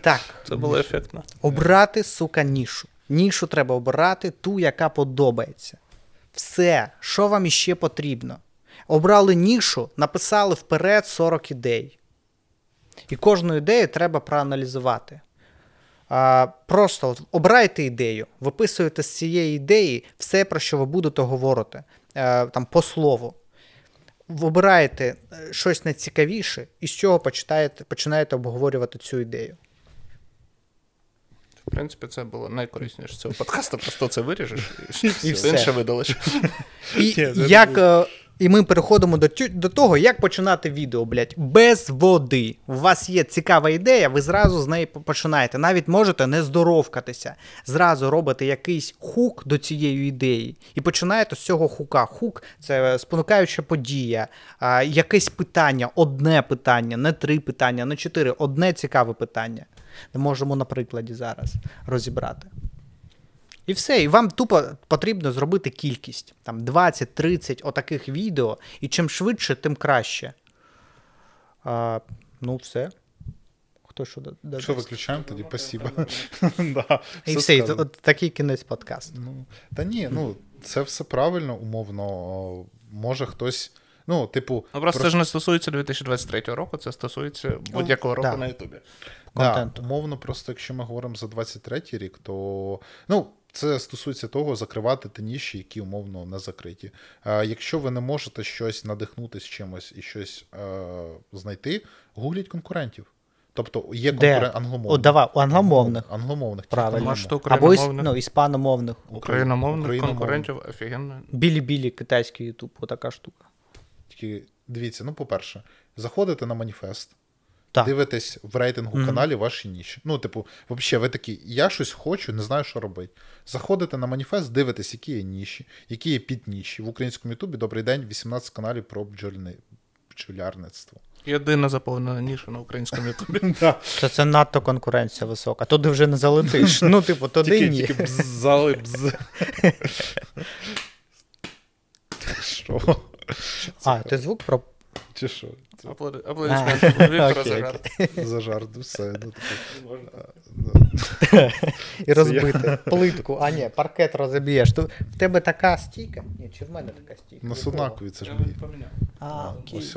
Так, Це було ефектно. обрати, сука, нішу. Нішу треба обирати ту, яка подобається. Все, що вам іще потрібно. Обрали нішу, написали вперед 40 ідей. І кожну ідею треба проаналізувати. А, просто от обирайте ідею, виписуєте з цієї ідеї все, про що ви будете говорити е, там, по слову. Вибираєте е, щось найцікавіше, і з чого починаєте, починаєте обговорювати цю ідею. В принципі, це було найкорисніше цього подкасту. Просто це виріжеш і, І все інше видалиш. І як І ми переходимо до, тю- до того, як починати відео, блядь, без води. У вас є цікава ідея, ви зразу з неї починаєте. Навіть можете не здоровкатися. Зразу робите якийсь хук до цієї ідеї. І починаєте з цього хука. Хук це спонукаюча подія, а, якесь питання, одне питання, не три питання, не чотири, одне цікаве питання. Ми можемо на прикладі зараз розібрати. І все, і вам тупо потрібно зробити кількість там 20-30 отаких відео, і чим швидше, тим краще. А, ну, все. Хто що додасть? Що виключаємо тоді? Спасибо. Да, І все, і от такий кінець подкасту. Ну, та ні, ну це все правильно, умовно. Може хтось. Ну, типу, Ну просто це ж не стосується 2023 року, це стосується будь-якого року да. на Ютубі. Да, контенту. умовно, просто якщо ми говоримо за 23-й рік, то ну, це стосується того, закривати ті ніші, які умовно не закриті. А якщо ви не можете щось надихнутись чимось і щось е, знайти, гугліть конкурентів. Тобто є конкурент англомовних. О, давай, у англомовних. Англомовних. Правильно. Або іс- ну, іспаномовних. Україномовних Україномовних. конкурентів офігенно. Білі-білі китайський Ютуб, отака штука. Тільки дивіться, ну, по-перше, заходите на маніфест, Так. дивитесь в рейтингу Мгм. каналів ваші ніші. Ну, типу, взагалі, ви такі, я щось хочу, не знаю, що робити. Заходите на маніфест, дивитесь, які є ніші, які є підніші. В українському Ютубі добрий день, 18 каналів про бджольни... бджолярництво. Єдина заповнена ніша на українському Ютубі. Це, це надто конкуренція висока. Туди вже не залетиш. Ну, типу, туди ні. бзали бз. Що? А, ти звук про. Чи що? Це Аплоди- Аплодисменти Віктора окей, за жарт. все. Ну, типу, І розбити плитку. А ні, паркет розіб'єш. Ту- В тебе така стійка? Ні, чи в мене така стійка? на сунакові це ж поміняв. А, окей. Ось.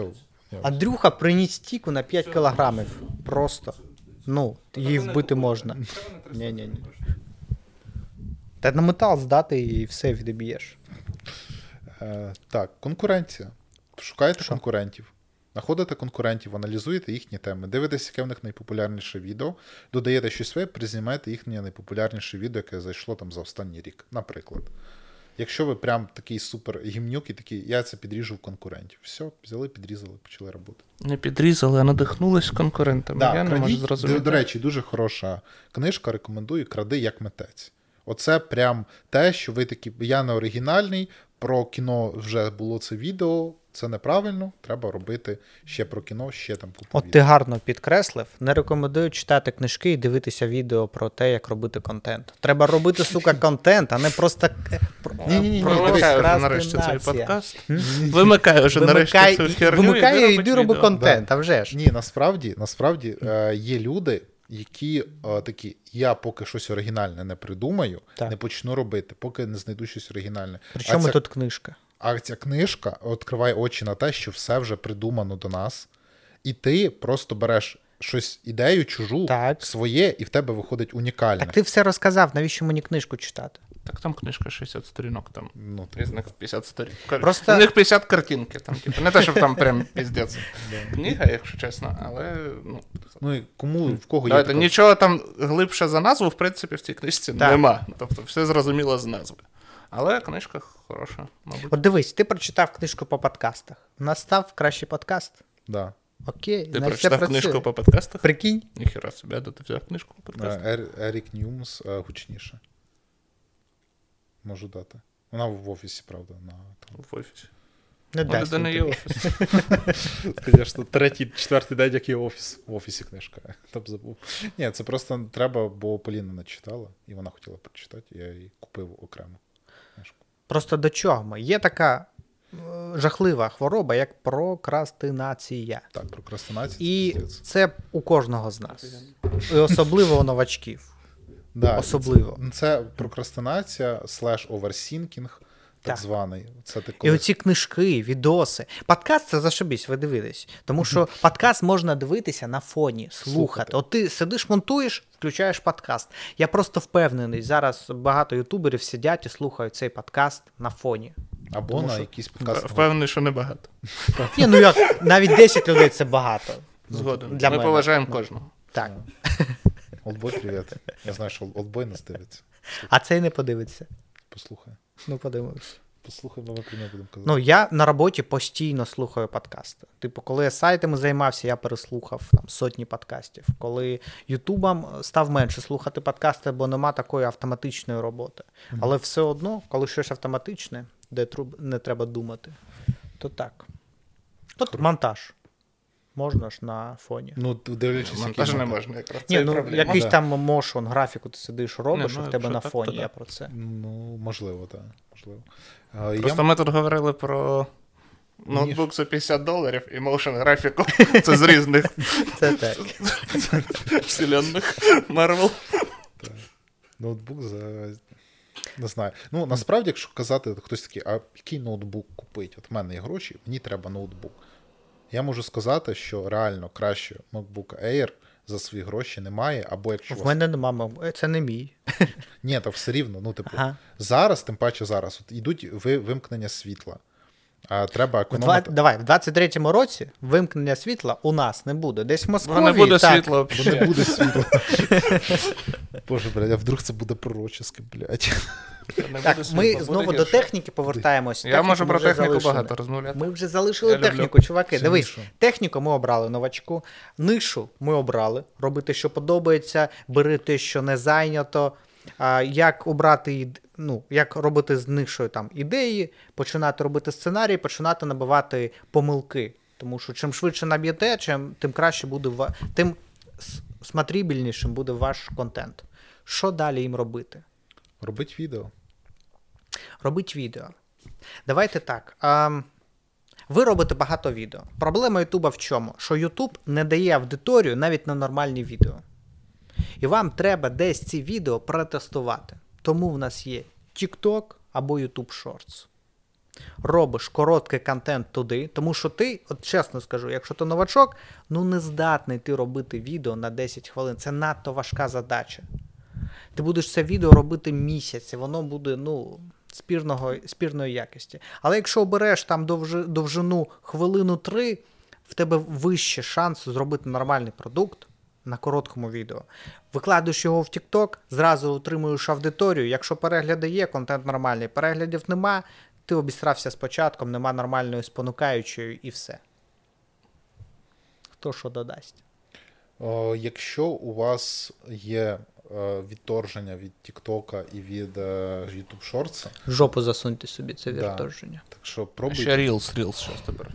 Андрюха приніс стійку на 5 кілограмів. Просто. Ну, її вбити можна. Ні, ні, ні. Та на метал здати і все відіб'єш. Е, так, конкуренція. Шукаєте конкурентів. Знаходите конкурентів, аналізуєте їхні теми, дивитесь, яке в них найпопулярніше відео, додаєте щось своє, признімаєте їхнє найпопулярніше відео, яке зайшло там за останній рік, наприклад. Якщо ви прям такий супер гімнюк і такий, я це підріжу в конкурентів. Все, взяли, підрізали, почали робити. Не підрізали, а надихнулись конкурентами. Да, Я не можу зрозуміти. До, до речі, дуже хороша книжка, рекомендую кради як митець. Оце прям те, що ви такі, я не оригінальний, про кіно вже було це відео, це неправильно, треба робити ще про кіно, ще там купу От ти гарно підкреслив. Не рекомендую читати книжки і дивитися відео про те, як робити контент. Треба робити, сука, контент, а не просто. про- Ні-ні-ні, Вимикаю вже нарешті цей подкаст. Вимикаю вже нарешті цю херню. вимикай і йди роби контент, а вже ж. Ні, насправді, насправді е, є люди, які е, такі, я поки щось оригінальне не придумаю, Так. не почну робити, поки не знайду щось оригінальне. Причому а ця, тут книжка? А ця книжка відкриває очі на те, що все вже придумано до нас, і ти просто береш щось ідею чужу, Так. своє, і в тебе виходить унікальне. Так ти все розказав, навіщо мені книжку читати? Так там книжка 60 сторінок, там Ну, із них 50 сторінок. Просто- У них 50 картинки. Там, типу, не те, щоб там прям піздець. Книга, якщо чесно, але ну. ну і кому в кого є Давайте, така... нічого там глибше за назву, в принципі, в цій книжці Так. нема. Тобто все зрозуміло з назви. Але книжка хороша, мабуть. От дивись, ти прочитав книжку по подкастах. Настав кращий подкаст. Да. Окей, Ти значить, прочитав працює. книжку по подкастах? Прикинь. Ніхера собі, а де ти взяв книжку по Е, подкастах? Ер- Ерік Ньюмс е, гучніше. Можу дати. Вона в офісі, правда. На... там. В офісі. Не У дасть людини є офіс. Звісно, третій, четвертий день, як є офіс. В офісі книжка. Там забув. Ні, це просто треба, бо Поліна не читала, і вона хотіла прочитати, я їй купив окремо. Просто до чого ми? Є така е, жахлива хвороба, як прокрастинація. Так, прокрастинація. І це це у кожного з нас. І особливо у новачків. Да, особливо. Це, це прокрастинація, slash overthinking, так, Так. званий. Це ти І оці книжки, відоси. Подкаст це зашибісь, ви дивитесь. Тому що подкаст можна дивитися на фоні, слухати. Слухати. От ти сидиш, монтуєш, включаєш подкаст. Я просто впевнений, зараз багато ютуберів сидять і слухають цей подкаст на фоні. Або тому на що- якийсь подкаст. Впевнений, що небагато. Ні, ну як, навіть 10 людей це багато. Згоден. Для Ми мене. поважаємо кожного. Так. Олдбой, привіт. Я знаю, що Олдбой нас дивиться. А цей не подивиться. Послухай. Ну, подивимось. Послухаємо, ми про нього будемо казати. Ну, я на роботі постійно слухаю подкасти. Типу, коли я сайтами займався, я переслухав там сотні подкастів. Коли Ютубом став менше слухати подкасти, бо нема такої автоматичної роботи. Але все одно, коли щось автоматичне, де не треба думати, то так. От монтаж. Можна ж на фоні. Ну, дивлячись, Монтаж не можна якраз. Ні, ну проблема. якийсь там мошон, графіку ти сидиш, робиш, ну, і в тебе на так, фоні. Я про це. Ну, можливо, так. Можливо. А, я- Просто ми тут говорили про ноутбук за 50 доларів і motion графіку. Це з різних Це так. вселенних Marvel. Ноутбук за. Не знаю. Ну, насправді, якщо казати, хтось такий, а який ноутбук купити? От в мене є гроші, мені треба ноутбук. Я можу сказати, що реально краще MacBook Air за свої гроші немає, або якщо у В вас- мене нема, е, це не мій. Ні, то все рівно. Ну, типу, Ага. зараз, тим паче зараз, от ідуть вимкнення світла. А треба В два, економити. давай, в 23-му році вимкнення світла у нас не буде. Десь в Москві. Бо не буде так, світла Бо не буде світла. Боже, блядь, а вдруг це буде пророчеske, блядь. Так, ми знову до техніки повертаємось. Я Техніку можу ми про вже техніку залишили. багато розмовляти. Ми вже залишили Я люблю. техніку, чуваки. Дивись, нишу. техніку ми обрали новачку. Нишу ми обрали. Робити, що подобається, бери те, що не зайнято. А, як обрати ну, як робити з нишою там ідеї, починати робити сценарій, починати набивати помилки. Тому що чим швидше наб'єте, чим тим краще буде тим с- смотрибельнішим буде ваш контент. Що далі їм робити? Робить відео. Робить відео. Давайте так. А, ви робите багато відео. Проблема Ютуба в чому? Що Ютуб не дає аудиторію навіть на нормальні відео. І вам треба десь ці відео протестувати. Тому в нас є TikTok або YouTube Shorts. Робиш короткий контент туди, тому що ти, от чесно скажу, якщо ти новачок, ну не здатний ти робити відео на 10 хвилин. Це надто важка задача. Ти будеш це відео робити місяць, і воно буде ну, спірного, спірної якості. Але якщо обереш там довжи, довжину хвилину три, в тебе вище шанс зробити нормальний продукт на короткому відео. Викладаєш його в TikTok, зразу отримуєш аудиторію. Якщо перегляди є, контент нормальний, переглядів нема, ти обістрався з початком, нема нормальної спонукаючої і все. Хто що додасть? О, якщо у вас є е, відторження від TikTok і від е, YouTube Shorts, Жопу засуньте собі це Да. відторження. так що пробуйте. Ще Reels, Reels щас тепер.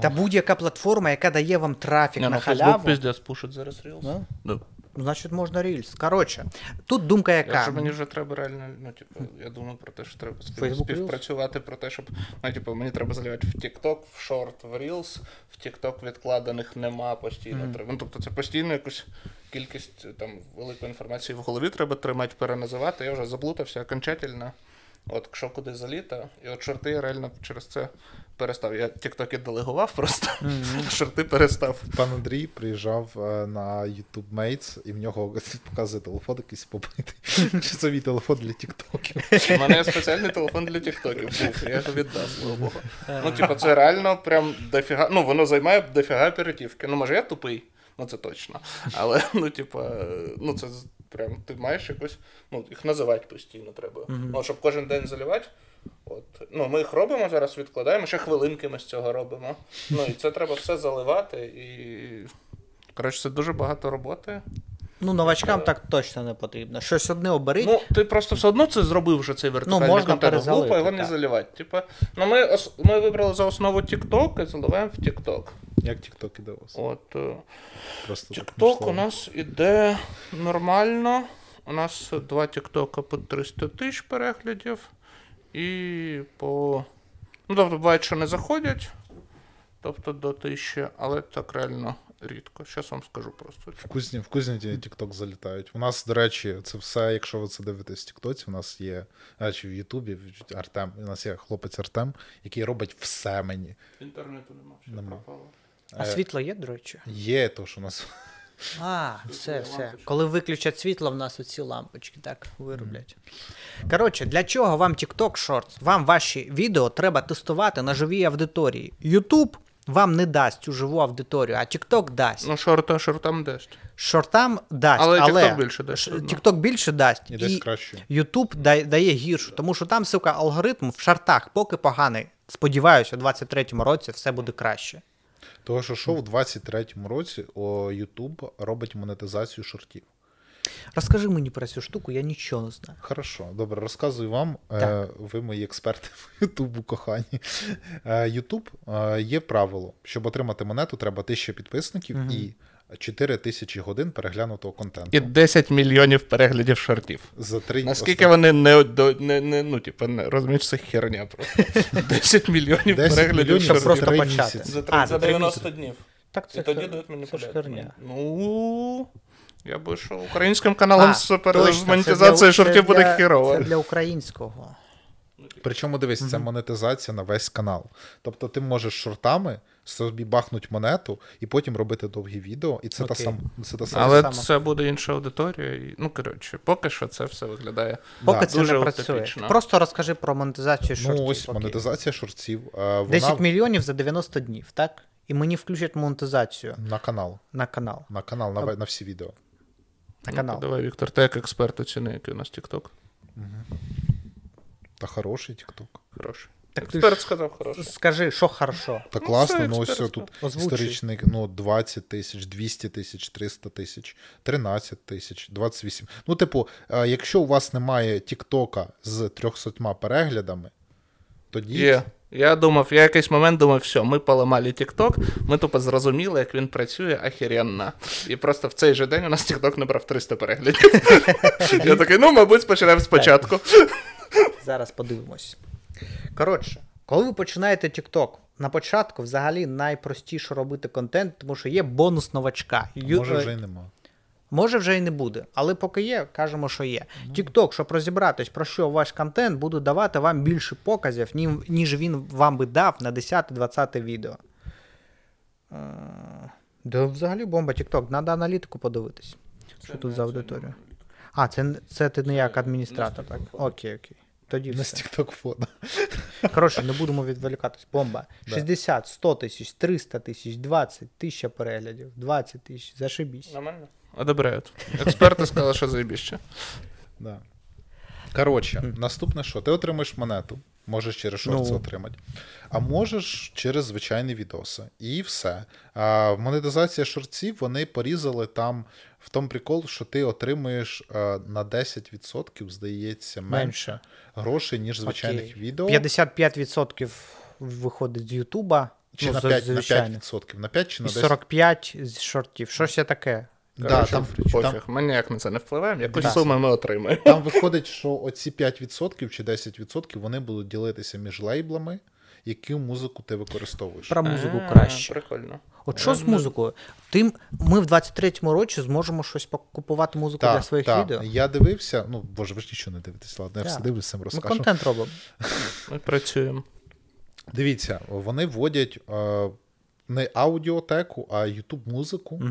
Та будь-яка платформа, яка дає вам трафік Ні, на ну халяву. Facebook пиздец пушить зараз Reels. Ну, Да. Значить, можна Reels. Коротше, тут думка яка. Якщо мені вже треба реально, ну, типу, я думаю про те, що треба кимось Facebook співпрацювати про те, щоб, ну, типу, мені треба заливати в TikTok, в шорт, в Reels, в TikTok відкладених нема постійно. Треба. Ну, тобто це постійно якусь кількість там великої інформації в голові треба тримати, переназивати. Я вже заплутався окончательно. От, якщо куди заліта, і от шорти я реально через це перестав. Я TikTok делегував просто, шорти перестав. Пан Андрій приїжджав е, на YouTube Mates, і в нього показує телефон якийсь побитий. Чи це мій телефон для тіктоків? У мене спеціальний телефон для тіктоків був, я його віддав, слава Богу. Ну, типу, це реально прям дофіга. Ну, воно займає дофіга оперативки. Ну, може, я тупий, ну це точно. Але, ну, типу, ну це прям ти маєш якось, ну, їх називати постійно треба. Ну, щоб кожен день заливати. От. Ну, ми їх робимо зараз, відкладаємо, ще хвилинки ми з цього робимо. Ну, і це треба все заливати. І. Коротше, це дуже багато роботи. Ну, новачкам так точно не потрібно. Щось одне оберіть. Ну, ти просто все одно це зробив вже цей вертикальний Ну, можна контент. перезалити, Глупо його не заливати. Типа, ну ми, ос- ми вибрали за основу TikTok і заливаємо в TikTok. Як TikTok іде у вас? От е, Просто TikTok у нас іде нормально. У нас два TikTok по 300 тисяч переглядів. І по. Ну, тобто, буває, що не заходять. Тобто до тисячі, але так реально рідко. Зараз вам скажу просто. Вкусні, вкусні ті TikTok залітають. У нас, до речі, це все, якщо ви це дивитесь в Тіктоці, у нас є, а, чи в Ютубі, Артем, у нас є хлопець Артем, який робить все мені. Інтернету нема, все Нема. пропало. А світло є, до речі? Є то, що у нас А, все, все. Коли виключать світло, в нас оці лампочки так вироблять. Коротше, для чого вам TikTok Shorts? Вам ваші відео треба тестувати на живій аудиторії. YouTube вам не дасть у живу аудиторію, а TikTok дасть. Ну, шорта, шортам дасть. Шортам дасть, Але але, TikTok більше дасть. TikTok більше дасть. І десь краще. YouTube дає, дає гіршу, тому що там, сука, алгоритм в шартах поки поганий. Сподіваюся, у 23-му році все буде краще. Того, що що в 23-му році о, YouTube робить монетизацію шортів. Розкажи мені про цю штуку, я нічого не знаю. Хорошо, добре, розказую вам. Е, Так. ви мої експерти в Ютубу кохані. Е, Ютуб е, є правило. Щоб отримати монету, треба 1000 підписників і 4 тисячі годин переглянутого контенту. І 10 мільйонів переглядів шортів. За три Наскільки вони не, до- не, не ну, типу, не розумієш, це херня просто. 10 мільйонів 10 переглядів мільйонів Щоб шортів. просто почати. За, три- А, за 90 місяці. днів. Так І тоді дають мені це херня. Ну, я би що українським каналом з для- шортів буде для- херово. Це для українського. Причому дивись, це монетизація на весь канал. Тобто ти можеш шортами собі бахнуть монету і потім робити довгі відео, і це та Окей. сам це та сама. Але саме. це буде інша аудиторія. Ну, коротше, поки що це все виглядає. Поки Да. це Дуже не працює. утопічно. Просто розкажи про монетизацію шортів. Ну ось монетизація шортів. е, Вона 10 мільйонів за 90 днів, так? І мені включать монетизацію на канал. на канал. На канал, на, на всі відео. На Ну, канал. Давай, Віктор, ти як експерт оціни, який у нас TikTok. Та хороший TikTok. Хороший. Так Експерт ж- сказав хороший. Скажи, що хорошо. Та Ну, класно, ну ось тут Озвучуй. історичний ну, 20 тисяч, 200 тисяч, 300 тисяч, 13 тисяч, 28. Ну, типу, е, якщо у вас немає Тіктока з 300 переглядами, тоді Є. Я думав, я якийсь момент думав, все, ми поламали TikTok, ми тупо зрозуміли, як він працює ахеренно. І просто в цей же день у нас TikTok набрав 300 переглядів. Я такий, ну, мабуть, почнемо спочатку. Зараз подивимось. Коротше, коли ви починаєте TikTok, на початку взагалі найпростіше робити контент, тому що є бонус новачка. Ю- може е, вже й нема. Може вже і не буде, але поки є, кажемо, що є. TikTok, щоб розібратись, про що ваш контент, буде давати вам більше показів, ніж він вам би дав на 10-20 відео. Е, Да взагалі бомба TikTok, треба аналітику подивитись. Що тут за аудиторія? А, це, це ти не як адміністратор, так? Окей, окей. Тоді Не з. Тікток фото. Коротше, не будемо відволікатись. Бомба. 60, 100 тисяч, 300 тисяч, 20 тисяч переглядів, 20 тисяч, зашибісь. Нормально? Одобряють. Експерти сказали, що заєбіще. Да. Коротше, наступне що? Ти отримаєш монету, можеш через шорти Ну. отримати. А можеш через звичайні відоси. І все. А, монетизація шортів вони порізали там в тому прикол, що ти отримуєш а, на 10%, здається, менше, Менше. грошей, ніж звичайних Окей. відео. 55% виходить з Ютуба. Чи ну, на 5, на звичайно. 5%. На 5 чи на 10%. 45 з шортів. Щось є таке. Да, Коротше, там, пофіг, там, ми ніяк на це не впливаємо, якусь Да. суму ми отримаємо. там виходить, що оці 5% чи 10% вони будуть ділитися між лейблами, яку музику ти використовуєш. Про музику краще. Прикольно. От що з музикою? Тим ми в 23-му році зможемо щось купувати музику для своїх так. відео. Я дивився, ну боже, ви ж нічого не дивитесь, ладно, я все дивлюсь, сам Ми розкажу. контент робимо. Ми працюємо. Дивіться, вони вводять е, не аудіотеку, а YouTube музику,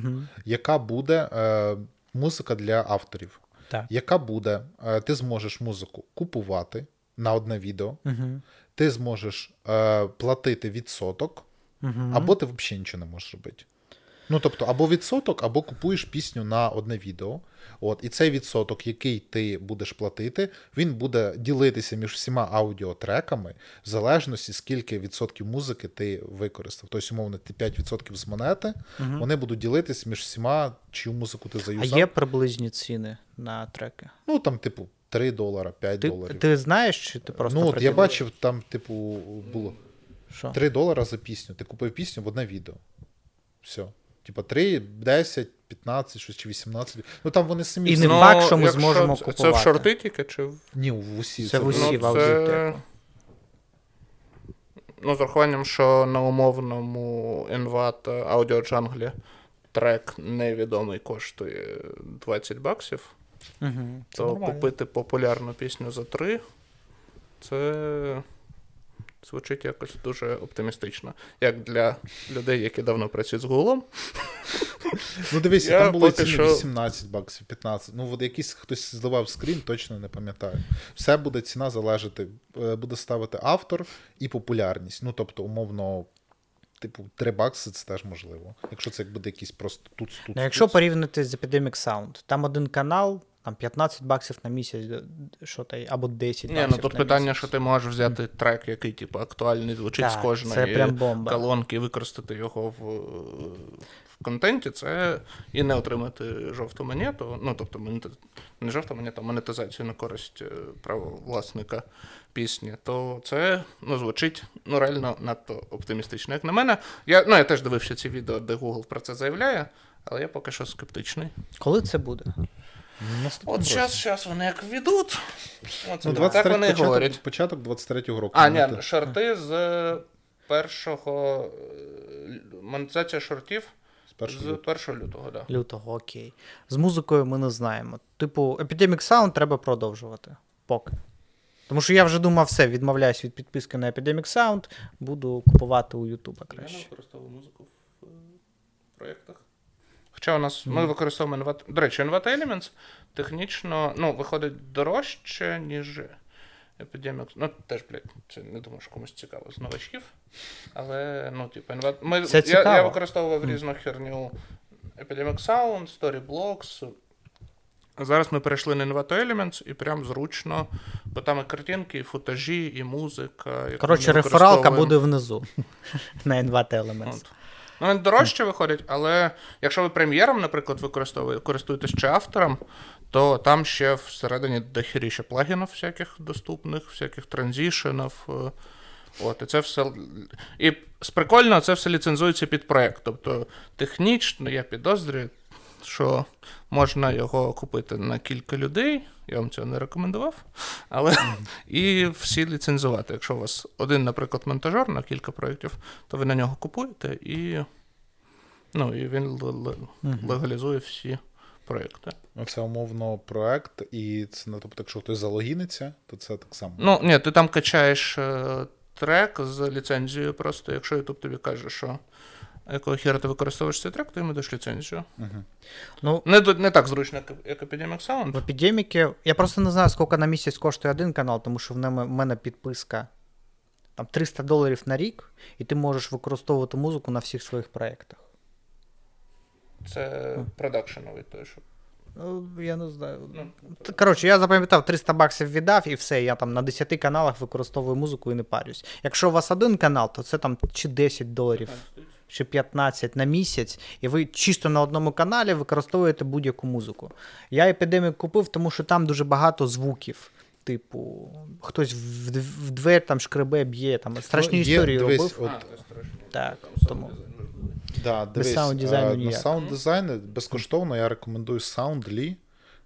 яка буде е, музика для авторів. Так. Яка буде, е, ти зможеш музику купувати на одне відео, Угу. ти зможеш е, платити відсоток, або ти взагалі нічого не можеш робити. Ну, тобто, або відсоток, або купуєш пісню на одне відео. От, і цей відсоток, який ти будеш платити, він буде ділитися між всіма аудіотреками, в залежності, скільки відсотків музики ти використав. Тобто, умовно, ти 5% з монети, вони будуть ділитися між всіма, чию музику ти А є приблизні ціни на треки? Ну, там, типу, 3 долара, 5 Ти, доларів. ти знаєш, чи ти просто ну, от я бачив, там, типу, було. Що? 3 долара за пісню. Ти купив пісню в одне відео. Все. Типа 3, 10, 15, щось чи 18. Ну там вони самі. І не факт, що ми якщо зможемо це- Це в шорти тільки чи в Ні, в усі. Це в усі. в аудіотеку. Ну, з урахуванням, що на умовному Envat Audio Jungle трек невідомий коштує 20 баксів, Угу. то купити популярну пісню за 3 це звучить якось дуже оптимістично. Як для людей, які давно працюють з Гуглом. Ну дивись, Я там було поки ціни що- 18 баксів, 15. Ну, от якийсь хтось зливав скрін, точно не пам'ятаю. Все буде ціна залежати, е, буде ставити автор і популярність. Ну, тобто, умовно, типу, 3 бакси це теж можливо. Якщо це буде якийсь просто тут тут. Ну, якщо порівняти з Epidemic Sound, там один канал, там 15 баксів на місяць, що й- або 10 Ні, ну баксів тут на питання, місяць. що ти можеш взяти трек, який, типу, актуальний звучить з кожної це прям бомба. колонки, і використати його в, в контенті, це і не отримати жовту монету. Ну, тобто, не жовту монету, а монетизацію на користь е, правовласника пісні, то це ну, звучить ну, реально надто оптимістично. Як на мене, я, ну, я теж дивився ці відео, де Google про це заявляє, але я поки що скептичний. Коли це буде? Наступного От зараз, зараз вони як ведуть. Ну, так вони початок, говорять. початок 23-го року. А, ні, шорти з першого. е, Монетизація шортів з першого з лютого. 1 лютого, так. Да. Лютого, окей. З музикою ми не знаємо. Типу, Epidemic Sound треба продовжувати. Поки. Тому що я вже думав, все, відмовляюсь від підписки на Epidemic Sound, буду купувати у Ютуба Я не краще. використовую музику в е, проєктах. Хоча у нас ми використовуємо NVAT. До речі, NVAT Elements технічно ну, виходить дорожче, ніж Epidemic. Ну, теж, блядь, це не думаю, що комусь цікаво з новачків. Але, ну, типу, NVAT... Ми, Це я, цікаво. я використовував різну херню Epidemic Sound, Storyblocks. А Зараз ми перейшли на Envato Elements і прям зручно, бо там і картинки, і футажі, і музика. Коротше, рефералка буде внизу на N2 Elements. От. Ну, вони дорожче виходять, але якщо ви прем'єром, наприклад, використовуєте, користуєтесь чи автором, то там ще всередині дохіріще плагінів всяких доступних, всяких транзішенів. е, От, і це все. І з прикольного це все ліцензується під проект. Тобто технічно я підозрюю, що можна його купити на кілька людей. Я вам цього не рекомендував. Але і всі ліцензувати. Якщо у вас один, наприклад, монтажер на кілька проєктів, то ви на нього купуєте і, ну, і він л- л- легалізує всі проєкти. Ну, Це умовно проект, і це ну, тобто, якщо хтось залогіниться, то це так само. Ну, ні, ти там качаєш е, трек з ліцензією просто. Якщо YouTube тобі каже, що якого хіра ти використовуєш цей трек, то йому даєш ліцензію. Ну, Не, не так зручно, як, як Epidemic Sound. в Epidemic, я просто не знаю, скільки на місяць коштує один канал, тому що в мене, в мене підписка там 300 доларів на рік, і ти можеш використовувати музику на всіх своїх проєктах. Це продакшеновий той, що. Ну, я не знаю. Ну, Коротше, я запам'ятав, 300 баксів віддав і все. Я там на 10 каналах використовую музику і не парюсь. Якщо у вас один канал, то це там чи 10 доларів, чи 15 на місяць, і ви чисто на одному каналі використовуєте будь-яку музику. Я епідемік купив, тому що там дуже багато звуків. Типу, хтось в, в двері там шкребе, б'є, там страшні Ну, є, історії дивись, робив. От, А. Так, тому-. Да, дивись, саунд-дизайну е, на саунд-дизайн безкоштовно я рекомендую Soundly.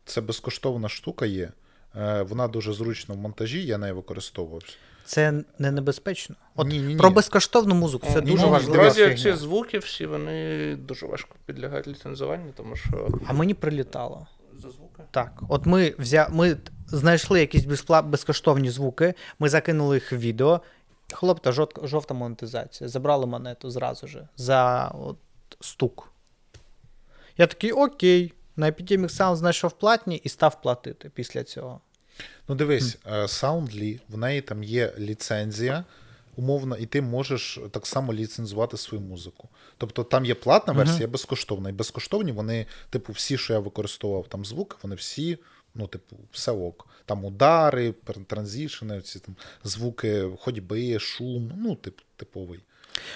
Це безкоштовна штука є. Е, Вона дуже зручна в монтажі, я нею використовувався. Це не небезпечно. От Ні-ні-ні. про безкоштовну музику це Ні, дуже ну, важливо. Друзі, ці звуки всі вони дуже важко підлягають ліцензуванню, тому що А мені прилітало. за звуки. Так, от ми взя... ми знайшли якісь безпла... безкоштовні звуки, ми закинули їх в відео. Хлоп та жовта монетизація. Забрали монету зразу же за от, стук. Я такий, окей. На Epidemic Sound знайшов платні і став платити після цього. Ну, дивись, е, Soundly, в неї там є ліцензія, умовно, і ти можеш так само ліцензувати свою музику. Тобто там є платна версія, є безкоштовна. І безкоштовні вони, типу, всі, що я використовував там звуки, вони всі, ну, типу, все ок. Там удари, транзішени, ці там звуки ходьби, шум, ну, тип, типовий.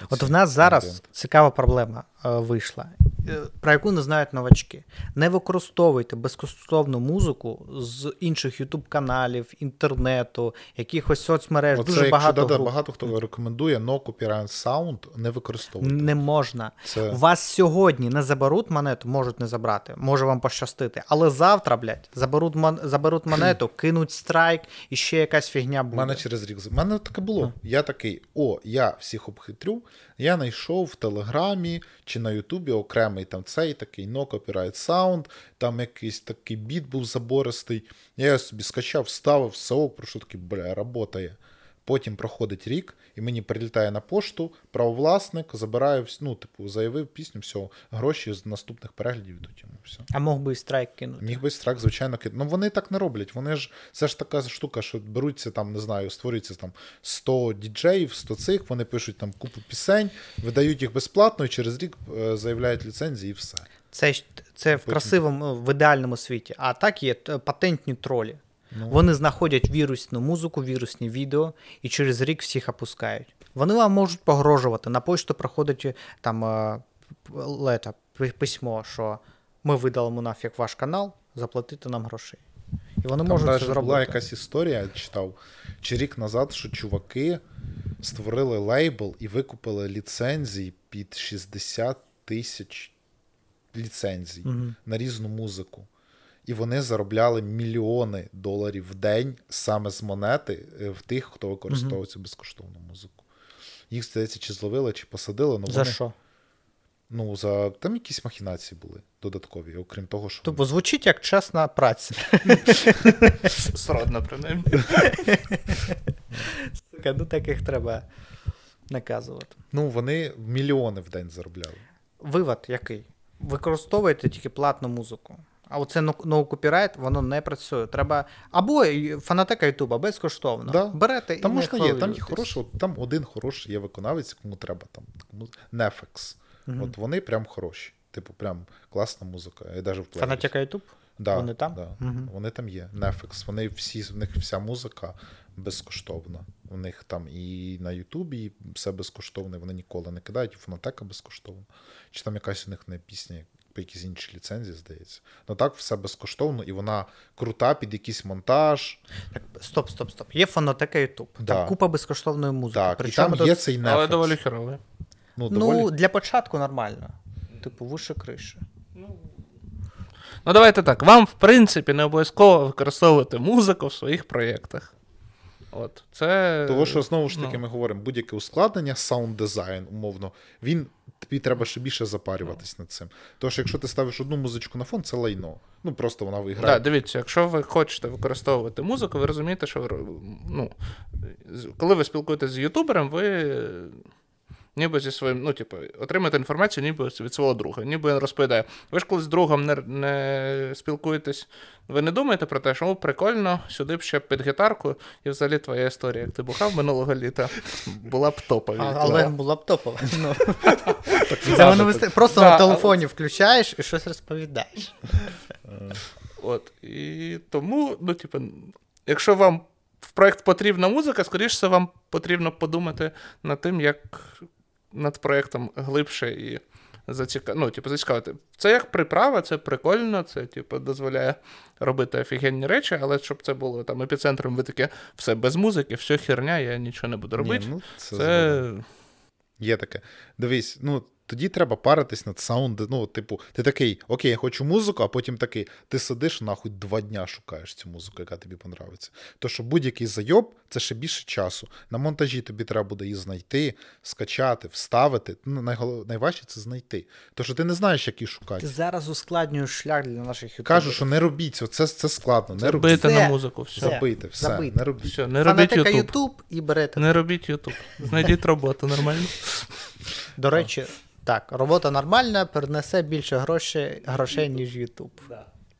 От в нас зараз цікава проблема вийшла, е, про яку не знають новачки. Не використовуйте безкоштовну музику з інших YouTube каналів, інтернету, якихось соцмереж. Оце, дуже багато да-да, багато хто рекомендує no copyright sound не використовувати. Не можна. Це- вас сьогодні не заберуть монету, можуть не забрати, може вам пощастити. Але завтра, блядь, заберуть, мон... заберуть монету, кинуть страйк і ще якась фігня У буде. мене через рік. У мене таке було. Я такий: о, я всіх обхитрю. Я знайшов в Телеграмі чи на Ютубі окремий там цей такий no copyright sound, там якийсь такий біт був забористий. Я його собі скачав, вставив, все про що такий, бля, работає. Потім проходить рік, і мені прилітає на пошту, правовласник, забираю, вс- ну, типу, заявив пісню, все, гроші з наступних переглядів йдуть йому. Все. А мог би і страйк кинути. Міг би страх, звичайно, кид. Ну вони так не роблять. Вони ж це ж така штука, що беруться там, не знаю, створюється там 100 діджеїв, 100 цих, вони пишуть там купу пісень, видають їх безплатно і через рік е, заявляють ліцензії і все. Це, це в красивому, в ідеальному світі. А так є патентні тролі. Ну. Вони знаходять вірусну музику, вірусні відео і через рік всіх опускають. Вони вам можуть погрожувати. На почту проходить е, там е, лета, письмо, що ми видалимо нафіг ваш канал, заплатити нам грошей. І вони Там можуть це була якась історія, я читав чи рік назад, що чуваки створили лейбл і викупили ліцензії під 60 тисяч ліцензій Мгм. на різну музику. І вони заробляли мільйони доларів в день саме з монети е, в тих, хто використовує цю безкоштовну музику. Їх, здається, чи зловили, чи посадили. Ну, За вони, що? Ну, за там якісь махінації були додаткові, окрім того, що. Тобто звучить як чесна праця. Сродно, принаймні. Сука, Ну таких треба наказувати. Ну, вони мільйони в день заробляли. Вивод який? Використовуєте тільки платну музику. А оце no copyright, воно не працює. Треба. Або фанатека Ютуба безкоштовно. Да. Берете і Там не можна є, там є хороший, от там один хороший є виконавець, кому треба там. Кому... Nefex. Мгм. От вони прям хороші. Типу, прям класна музика. Я навіть в. Фанатека Ютуб? Да, Вони там? Да. Мгм. Вони там є. Nefex. Вони всі, в них вся музика безкоштовна. У них там і на Ютубі все безкоштовне, вони ніколи не кидають, і фонотека безкоштовна. Чи там якась у них не пісня, по якійсь іншій ліцензії, здається. Ну так, все безкоштовно, і вона крута під якийсь монтаж. Так, стоп, стоп, стоп. Є фанатека Ютуб. Да. Там купа безкоштовної музики. Так, і там тут- є цей Nefex. Але доволі херовий. Ну, Ну, для початку нормально. Типу, вище криші. Ну, давайте так. Вам, в принципі, не обов'язково використовувати музику в своїх проєктах. От, це... Того, що знову ж таки ну. ми говоримо, будь-яке ускладнення, саунд дизайн, умовно, він тобі треба ще більше запарюватись над цим. Тож, якщо ти ставиш одну музичку на фон, це лайно. Ну просто вона Да, виграє. дивіться, якщо ви хочете використовувати музику, ви розумієте, що ну, коли ви спілкуєтеся з ютубером, ви ніби зі своїм, ну, типу, отримаєте інформацію ніби від свого друга, ніби він розповідає. Ви ж коли з другом не, не спілкуєтесь, ви не думаєте про те, що о, прикольно, сюди б ще під гітарку, і взагалі твоя історія, як ти бухав минулого літа, була б топова. Але була б топова. Ну. Це воно просто на телефоні включаєш і щось розповідаєш. От. І тому, ну, типу, якщо вам в проект потрібна музика, скоріше все, вам потрібно подумати над тим, як над проєктом глибше і заціка... ну, типу, зацікавити. Це як приправа, це прикольно, це типу, дозволяє робити офігенні речі, але щоб це було там епіцентром, ви таке все без музики, все херня, я нічого не буду робити. Ні, ну, це, це... Є таке. Дивись, ну тоді треба паритись над саунд. Ну, типу, ти такий, окей, я хочу музику, а потім такий, ти сидиш нахуй два дня шукаєш цю музику, яка тобі подобається. То що будь-який зайоб це ще більше часу. На монтажі тобі треба буде її знайти, скачати, вставити. Ну, найголов... найважче це знайти. То що ти не знаєш, як її шукати. Ти зараз ускладнюєш шлях для наших ютуберів. Кажу, що не робіть цього, це, це складно. Не робіть. Забити Все. на музику, все. Забийте, все, Забийте. не робіть. Все, не робіть Ютуб. Ютуб і берете. Не робіть Ютуб. Знайдіть роботу нормально. До речі, так, робота нормальна, принесе більше грошей, грошей ніж Ютуб.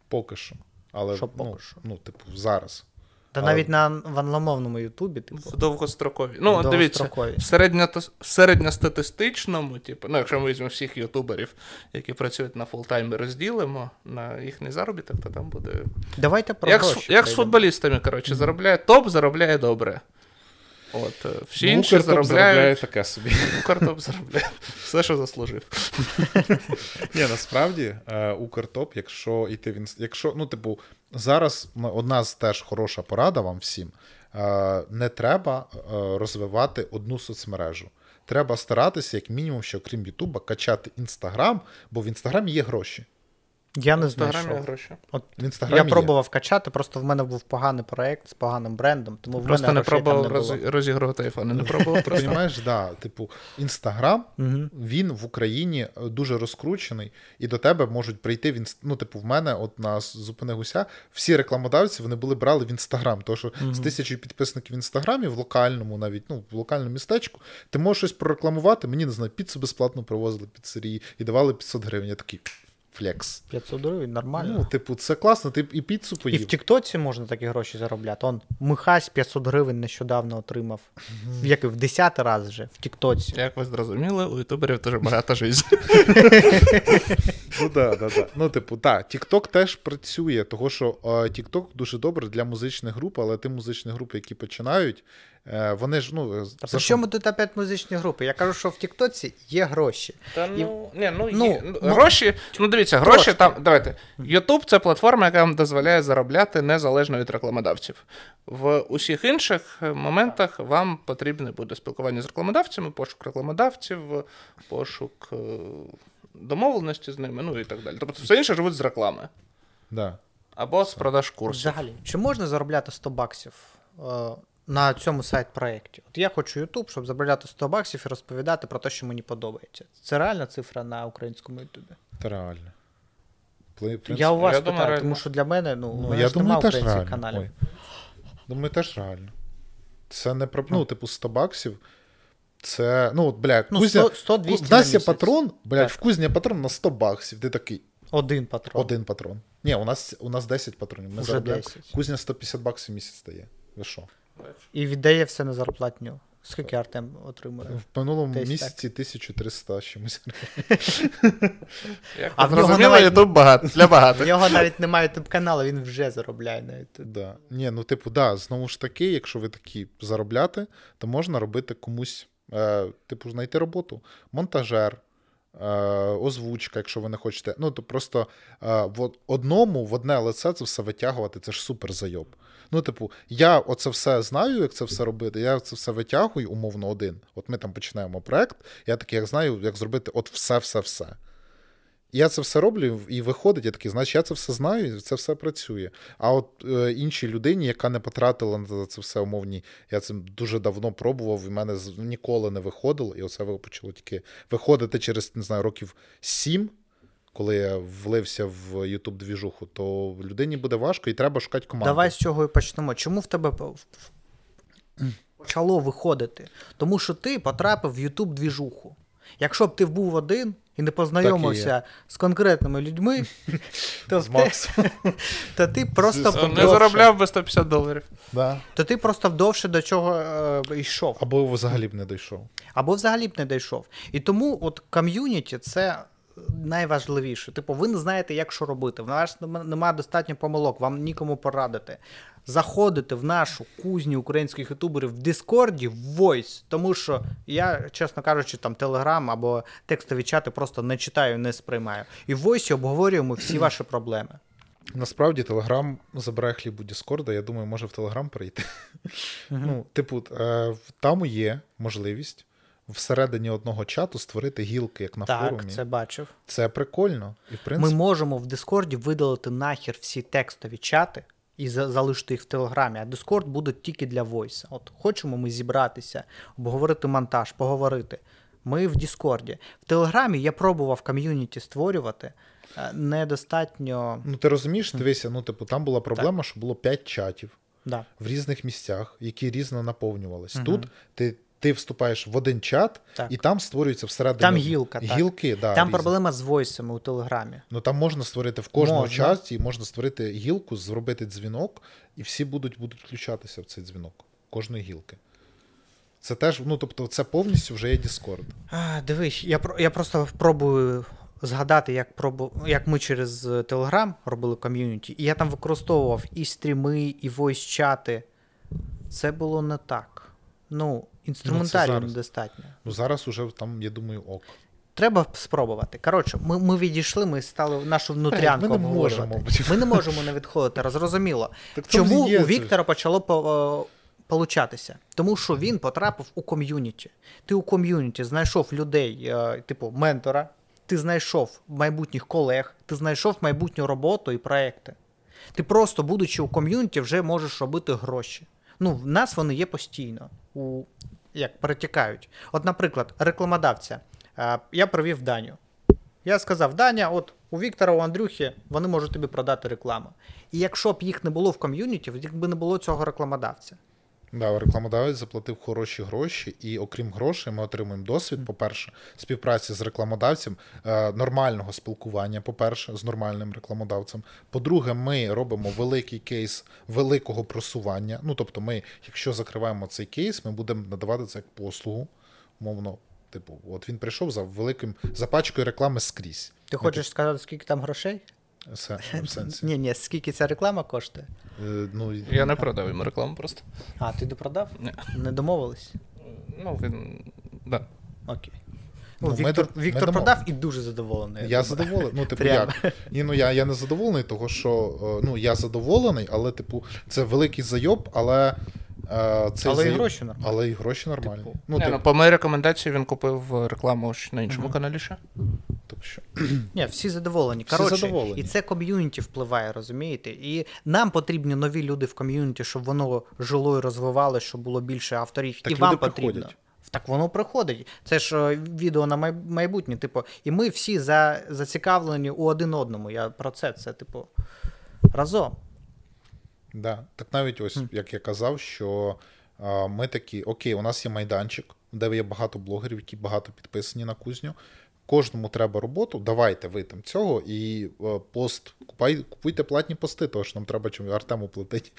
Поки що. Але Що ну, що? ну, типу, зараз. Та Але- навіть на в англомовному Ютубі, типу, В довгострокові. Ну, от дивіться, довгострокові. в середньо- середньостатистичному, типу, ну, якщо ми візьмемо всіх ютуберів, які працюють на фултаймі, розділимо на їхній заробіток, то там буде. Давайте про Як, з, гроші. як з футболістами, коротше, заробляє топ, заробляє добре. От, е, всі Ну, інші заробляють. таке собі. Укртоп заробляє. Все, що заслужив. Ні, насправді е, Укртоп, якщо йти в інс- якщо, ну, типу, зараз одна з теж хороша порада вам всім. Е, не треба розвивати одну соцмережу. Треба старатися, як мінімум, що окрім Ютуба, качати Інстаграм, бо в Інстаграмі є гроші. Я не знайшов. гроші. От В інстаграмі я є. пробував качати, просто в мене був поганий проект з поганим брендом, тому в Просто мене не там пробував не було. роз- розігрувати айфони. Не пробував Ти просто. розумієш, да, типу, інстаграм, він в Україні е, дуже розкручений, і до тебе можуть прийти в інст... Ну, типу, в мене, от на зупини гуся, всі рекламодавці вони були брали в інстаграм. Тому що з тисячі підписників в інстаграмі, в локальному, навіть ну, в локальному містечку, ти можеш щось прорекламувати. Мені не знаю, піцу безплатно привозили піцерії і давали 500 гривень. Я такий флекс. 500 гривень, нормально. Ну, типу, це класно, ти і піцу І в. Тіктоці можна такі гроші заробляти. Он Михась 500 гривень нещодавно отримав. Як і в 10 раз вже в Тіктоці. Як ви зрозуміли, у ютуберів дуже багато життя. Ну, да, да, да. ну, типу, так, TikTok теж працює, того що е, TikTok дуже добре для музичних груп, але ті музичні групи, які починають, вони ж, ну, Та за при чому тут опять музичні групи? Я кажу, що в Тіктоці є гроші. Та І- ну, ні, ну, ну, є. Ну, ну, гроші, ну дивіться, гроші трошки. там. Давайте. YouTube це платформа, яка вам дозволяє заробляти незалежно від рекламодавців. В усіх інших е, моментах вам потрібне буде спілкування з рекламодавцями, пошук рекламодавців, пошук е, домовленості з ними, ну і так далі. Тобто все інше живуть з реклами. Да. Або з продаж курсів. Взагалі, чи можна заробляти 100 баксів е, на цьому сайт-проєкті? От я хочу YouTube, щоб заробляти 100 баксів і розповідати про те, що мені подобається. Це реальна цифра на українському Ютубі? Це реально. Принципі, Я у вас я питаю, думаю, тому що для мене, ну, ну, я ж думаю, немає українських каналів. Ой. Думаю, теж реально. Це не про. Ну, типу, 100 баксів. Це. Ну, от, бля, Ну, кузня, 100 100 200 в нас на є патрон, блядь, Так. в кузні патрон на 100 баксів. Ти такий. Один патрон. Один патрон. Ні, у нас, у нас 10 патронів. Ми Уже заробляємо. 10. Кузня 150 баксів в місяць дає. Ви що? І віддає все на зарплатню. Скільки Артем отримує? В минулому Десь місяці 1300 чимось. А в нього навіть- багато для У багатих. нього навіть немає ютуб каналу, він вже заробляє на ютуб. Да. Ні, ну, типу, да, знову ж таки, якщо ви такі заробляти, то можна робити комусь, е, типу, знайти роботу. Монтажер, озвучка, якщо ви не хочете. Ну, то просто е, в одному, в одне лице це все витягувати, це ж супер зайоб. Ну, типу, я оце все знаю, як це все робити. Я це все витягую, умовно, один. От ми там починаємо проект, я такий, як знаю, як зробити от все-все-все. Я це все роблю, і виходить, я такий, значить, я це все знаю, і це все працює. А от е, іншій людині, яка не потратила на це все умовні, я це дуже давно пробував, і в мене ніколи не виходило, і оце почало тільки виходити через, не знаю, років сім, коли я влився в youtube двіжуху, то людині буде важко і треба шукати команду. Давай з чого і почнемо. Чому в тебе почало виходити? Тому що ти потрапив в Ютуб двіжуху. Якщо б ти був один і не познайомився з конкретними людьми, то, З Максом. то ти просто Не заробляв би 150 доларів. Да. то ти просто вдовше до чого е, йшов. Або взагалі б не дійшов. Або взагалі б не дійшов. І тому от ком'юніті це найважливіше. Типу, ви не знаєте, як що робити. В нас немає достатньо помилок, вам нікому порадити. Заходите в нашу кузню українських ютуберів в Дискорді, в Voice, тому що я, чесно кажучи, там Телеграм або текстові чати просто не читаю, не сприймаю. І в Voice обговорюємо всі ваші проблеми. Насправді Телеграм забирає хліб у Діскорда, я думаю, може в Телеграм прийти. Ну, типу, е, там є можливість всередині одного чату створити гілки, як на так, форумі. це бачив. Це прикольно. І в Ми можемо в Дискорді видалити нахер всі текстові чати і за- залишити їх в Телеграмі, а Дискорд буде тільки для войса. От хочемо ми зібратися, обговорити монтаж, поговорити. Ми в Дискорді. В Телеграмі я пробував ком'юніті створювати. е, Недостатньо. ну ти розумієш, дивися, ну, типу, там була проблема, що було 5 чатів Да. в різних місцях, які різно наповнювались. Тут ти, ти вступаєш в один чат, Так. і там створюється всередині Там гілка, так. Да, Там різні. проблема з войсами у Телеграмі. Ну там можна створити в кожному Можна. чаті, можна створити гілку, зробити дзвінок, і всі будуть, будуть включатися в цей дзвінок кожної гілки. Це теж, ну тобто, це повністю вже є Discord. А, дивись, я, я просто пробую згадати, як, пробу, як ми через Telegram робили ком'юніті, і я там використовував і стріми, і войс-чати. Це було не так. Ну, інструментарію зараз. недостатньо. Ну зараз уже там, я думаю, ок. Треба спробувати. Коротше, ми, ми відійшли, ми стали нашу внутрянку. ми не можемо, Ми не можемо не відходити, зрозуміло. Так Чому у це. Віктора почало по, е, получатися? Тому що він потрапив у ком'юніті. Ти у ком'юніті знайшов людей, е, типу, ментора, ти знайшов майбутніх колег, ти знайшов майбутню роботу і проекти. Ти просто, будучи у ком'юніті, вже можеш робити гроші. Ну, в нас вони є постійно, у, як перетікають. От, наприклад, рекламодавця. Е, Я провів Даню. Я сказав, Даня, от у Віктора, у Андрюхи, вони можуть тобі продати рекламу. І якщо б їх не було в ком'юніті, якби не було цього рекламодавця. Да, рекламодавець заплатив хороші гроші, і окрім грошей, ми отримуємо досвід, по-перше, співпраці з рекламодавцем, е, нормального спілкування, по-перше, з нормальним рекламодавцем. По-друге, ми робимо великий кейс великого просування. Ну, тобто, ми, якщо закриваємо цей кейс, ми будемо надавати це як послугу, умовно. Типу, от він прийшов за великим за пачкою реклами скрізь. Ти хочеш сказати, скільки там грошей? Це в сенсі. Ні, ні, скільки ця реклама коштує? Е, Ну, Я не продав йому рекламу просто. А, ти допродав? Ні. Не домовились? Ну, він. Да. Окей. Ну, Ну, ми Віктор, ми Віктор домов- продав і дуже задоволений. Я думаю. задоволений. Ну, типу, Прямо. як? Ні, ну я, я не задоволений, того що е, ну, я задоволений, але, типу, це великий зайоб, але. е, Цей Але і зайоб- гроші нормальні. Але і гроші нормальні. Типу. Ну, Не, типу, ну, по моїй рекомендації він купив рекламу ж на іншому каналі ще. Що. Ні, всі задоволені. Всі задоволені. І це ком'юніті впливає, розумієте? І нам потрібні нові люди в ком'юніті, щоб воно жило і розвивалося, щоб було більше авторів. Так і люди вам потрібно. приходять. Так воно приходить. Це ж е, відео на майбутнє. Типу, і ми всі за, зацікавлені у один одному. Я про це. Це, типу, разом. Да. Так навіть ось, як я казав, що ми такі, окей, у нас є майданчик, де є багато блогерів, які багато підписані на кузню. Кожному треба роботу, давайте ви там цього і е, пост, купай, купуйте платні пости, тому що нам треба чим Артему платити.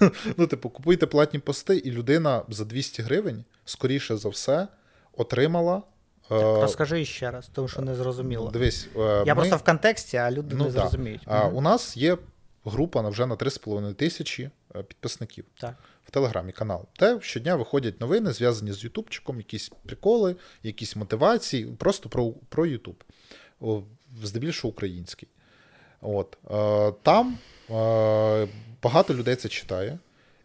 ну, типу, купуйте платні пости, і людина за 200 гривень, скоріше за все, отримала. е, Розкажи ще раз, тому що не зрозуміло. Дивись, е, Я ми- просто в контексті, а люди Ну, не зрозуміють. А, У нас є група вже на 3,5 тисячі підписників Так. В Телеграмі канал. Де щодня виходять новини, зв'язані з Ютубчиком, якісь приколи, якісь мотивації, просто про, про Ютуб, здебільшого український. От. Е, Там е, багато людей це читає.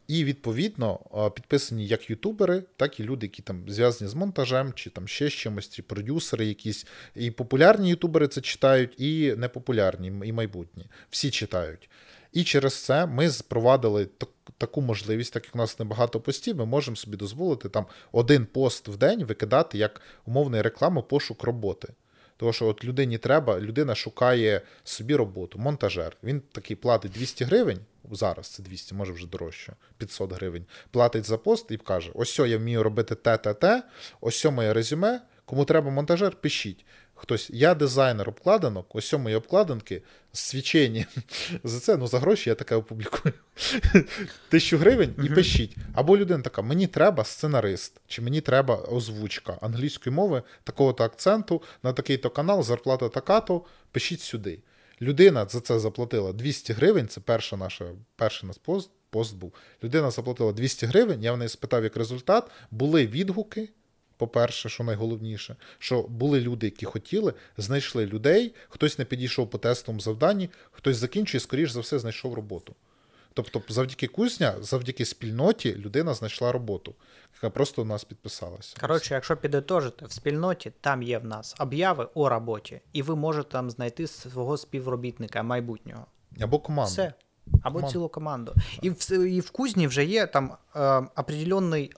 І, відповідно, е, підписані як ютубери, так і люди, які там зв'язані з монтажем, чи там ще з чимось, чи продюсери якісь. І популярні ютубери це читають, і непопулярні, і майбутні. Всі читають. І через це ми запровадили так- таку можливість, так як у нас небагато постів, ми можемо собі дозволити там один пост в день викидати як умовний рекламу пошук роботи. Тому що от людині треба, людина шукає собі роботу, монтажер. Він такий платить 200 гривень, зараз це 200, може вже дорожче, 500 гривень. Платить за пост і каже: ось я вмію робити те, те, те, ось моє резюме. Кому треба монтажер, пишіть. Хтось, я дизайнер обкладинок, ось мої обкладинки, свічені. За це, ну за гроші я таке опублікую. Тисячу гривень і пишіть. Або людина така: мені треба сценарист, чи мені треба озвучка англійської мови, такого-то акценту, на такий-то канал, зарплата така-то, пишіть сюди. Людина за це заплатила 200 гривень. Це перша наша, перший наш пост, пост був. Людина заплатила 200 гривень. Я в неї спитав як результат. Були відгуки. По-перше, що найголовніше, що були люди, які хотіли, знайшли людей, хтось не підійшов по тестовому завданні, хтось закінчує, скоріш за все, знайшов роботу. Тобто, завдяки кузня, завдяки спільноті, людина знайшла роботу, яка просто у нас підписалася. Коротше, якщо підітожити, в спільноті там є в нас обяви о роботі, і ви можете там знайти свого співробітника майбутнього. Або команда. Все. Або Команда. цілу команду. І в, і в кузні вже є там е, определенний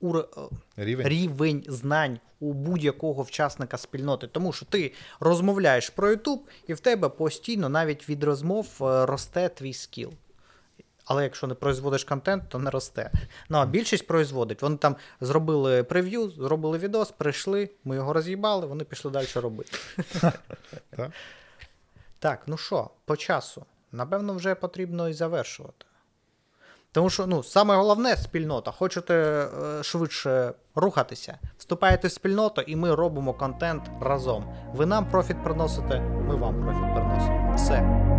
ур, е, Рівень. рівень знань у будь-якого учасника спільноти. Тому що ти розмовляєш про YouTube, і в тебе постійно навіть від розмов е, росте твій скіл. Але якщо не производиш контент, то не росте. Ну а більшість производить. Вони там зробили прев'ю, зробили відос, прийшли, ми його роз'їбали, вони пішли далі робити. Так, ну що, по часу. Напевно, вже потрібно і завершувати. Тому що, ну, саме головне спільнота. Хочете е, швидше рухатися, вступаєте в спільноту, і ми робимо контент разом. Ви нам профіт приносите, ми вам профіт приносимо. Все.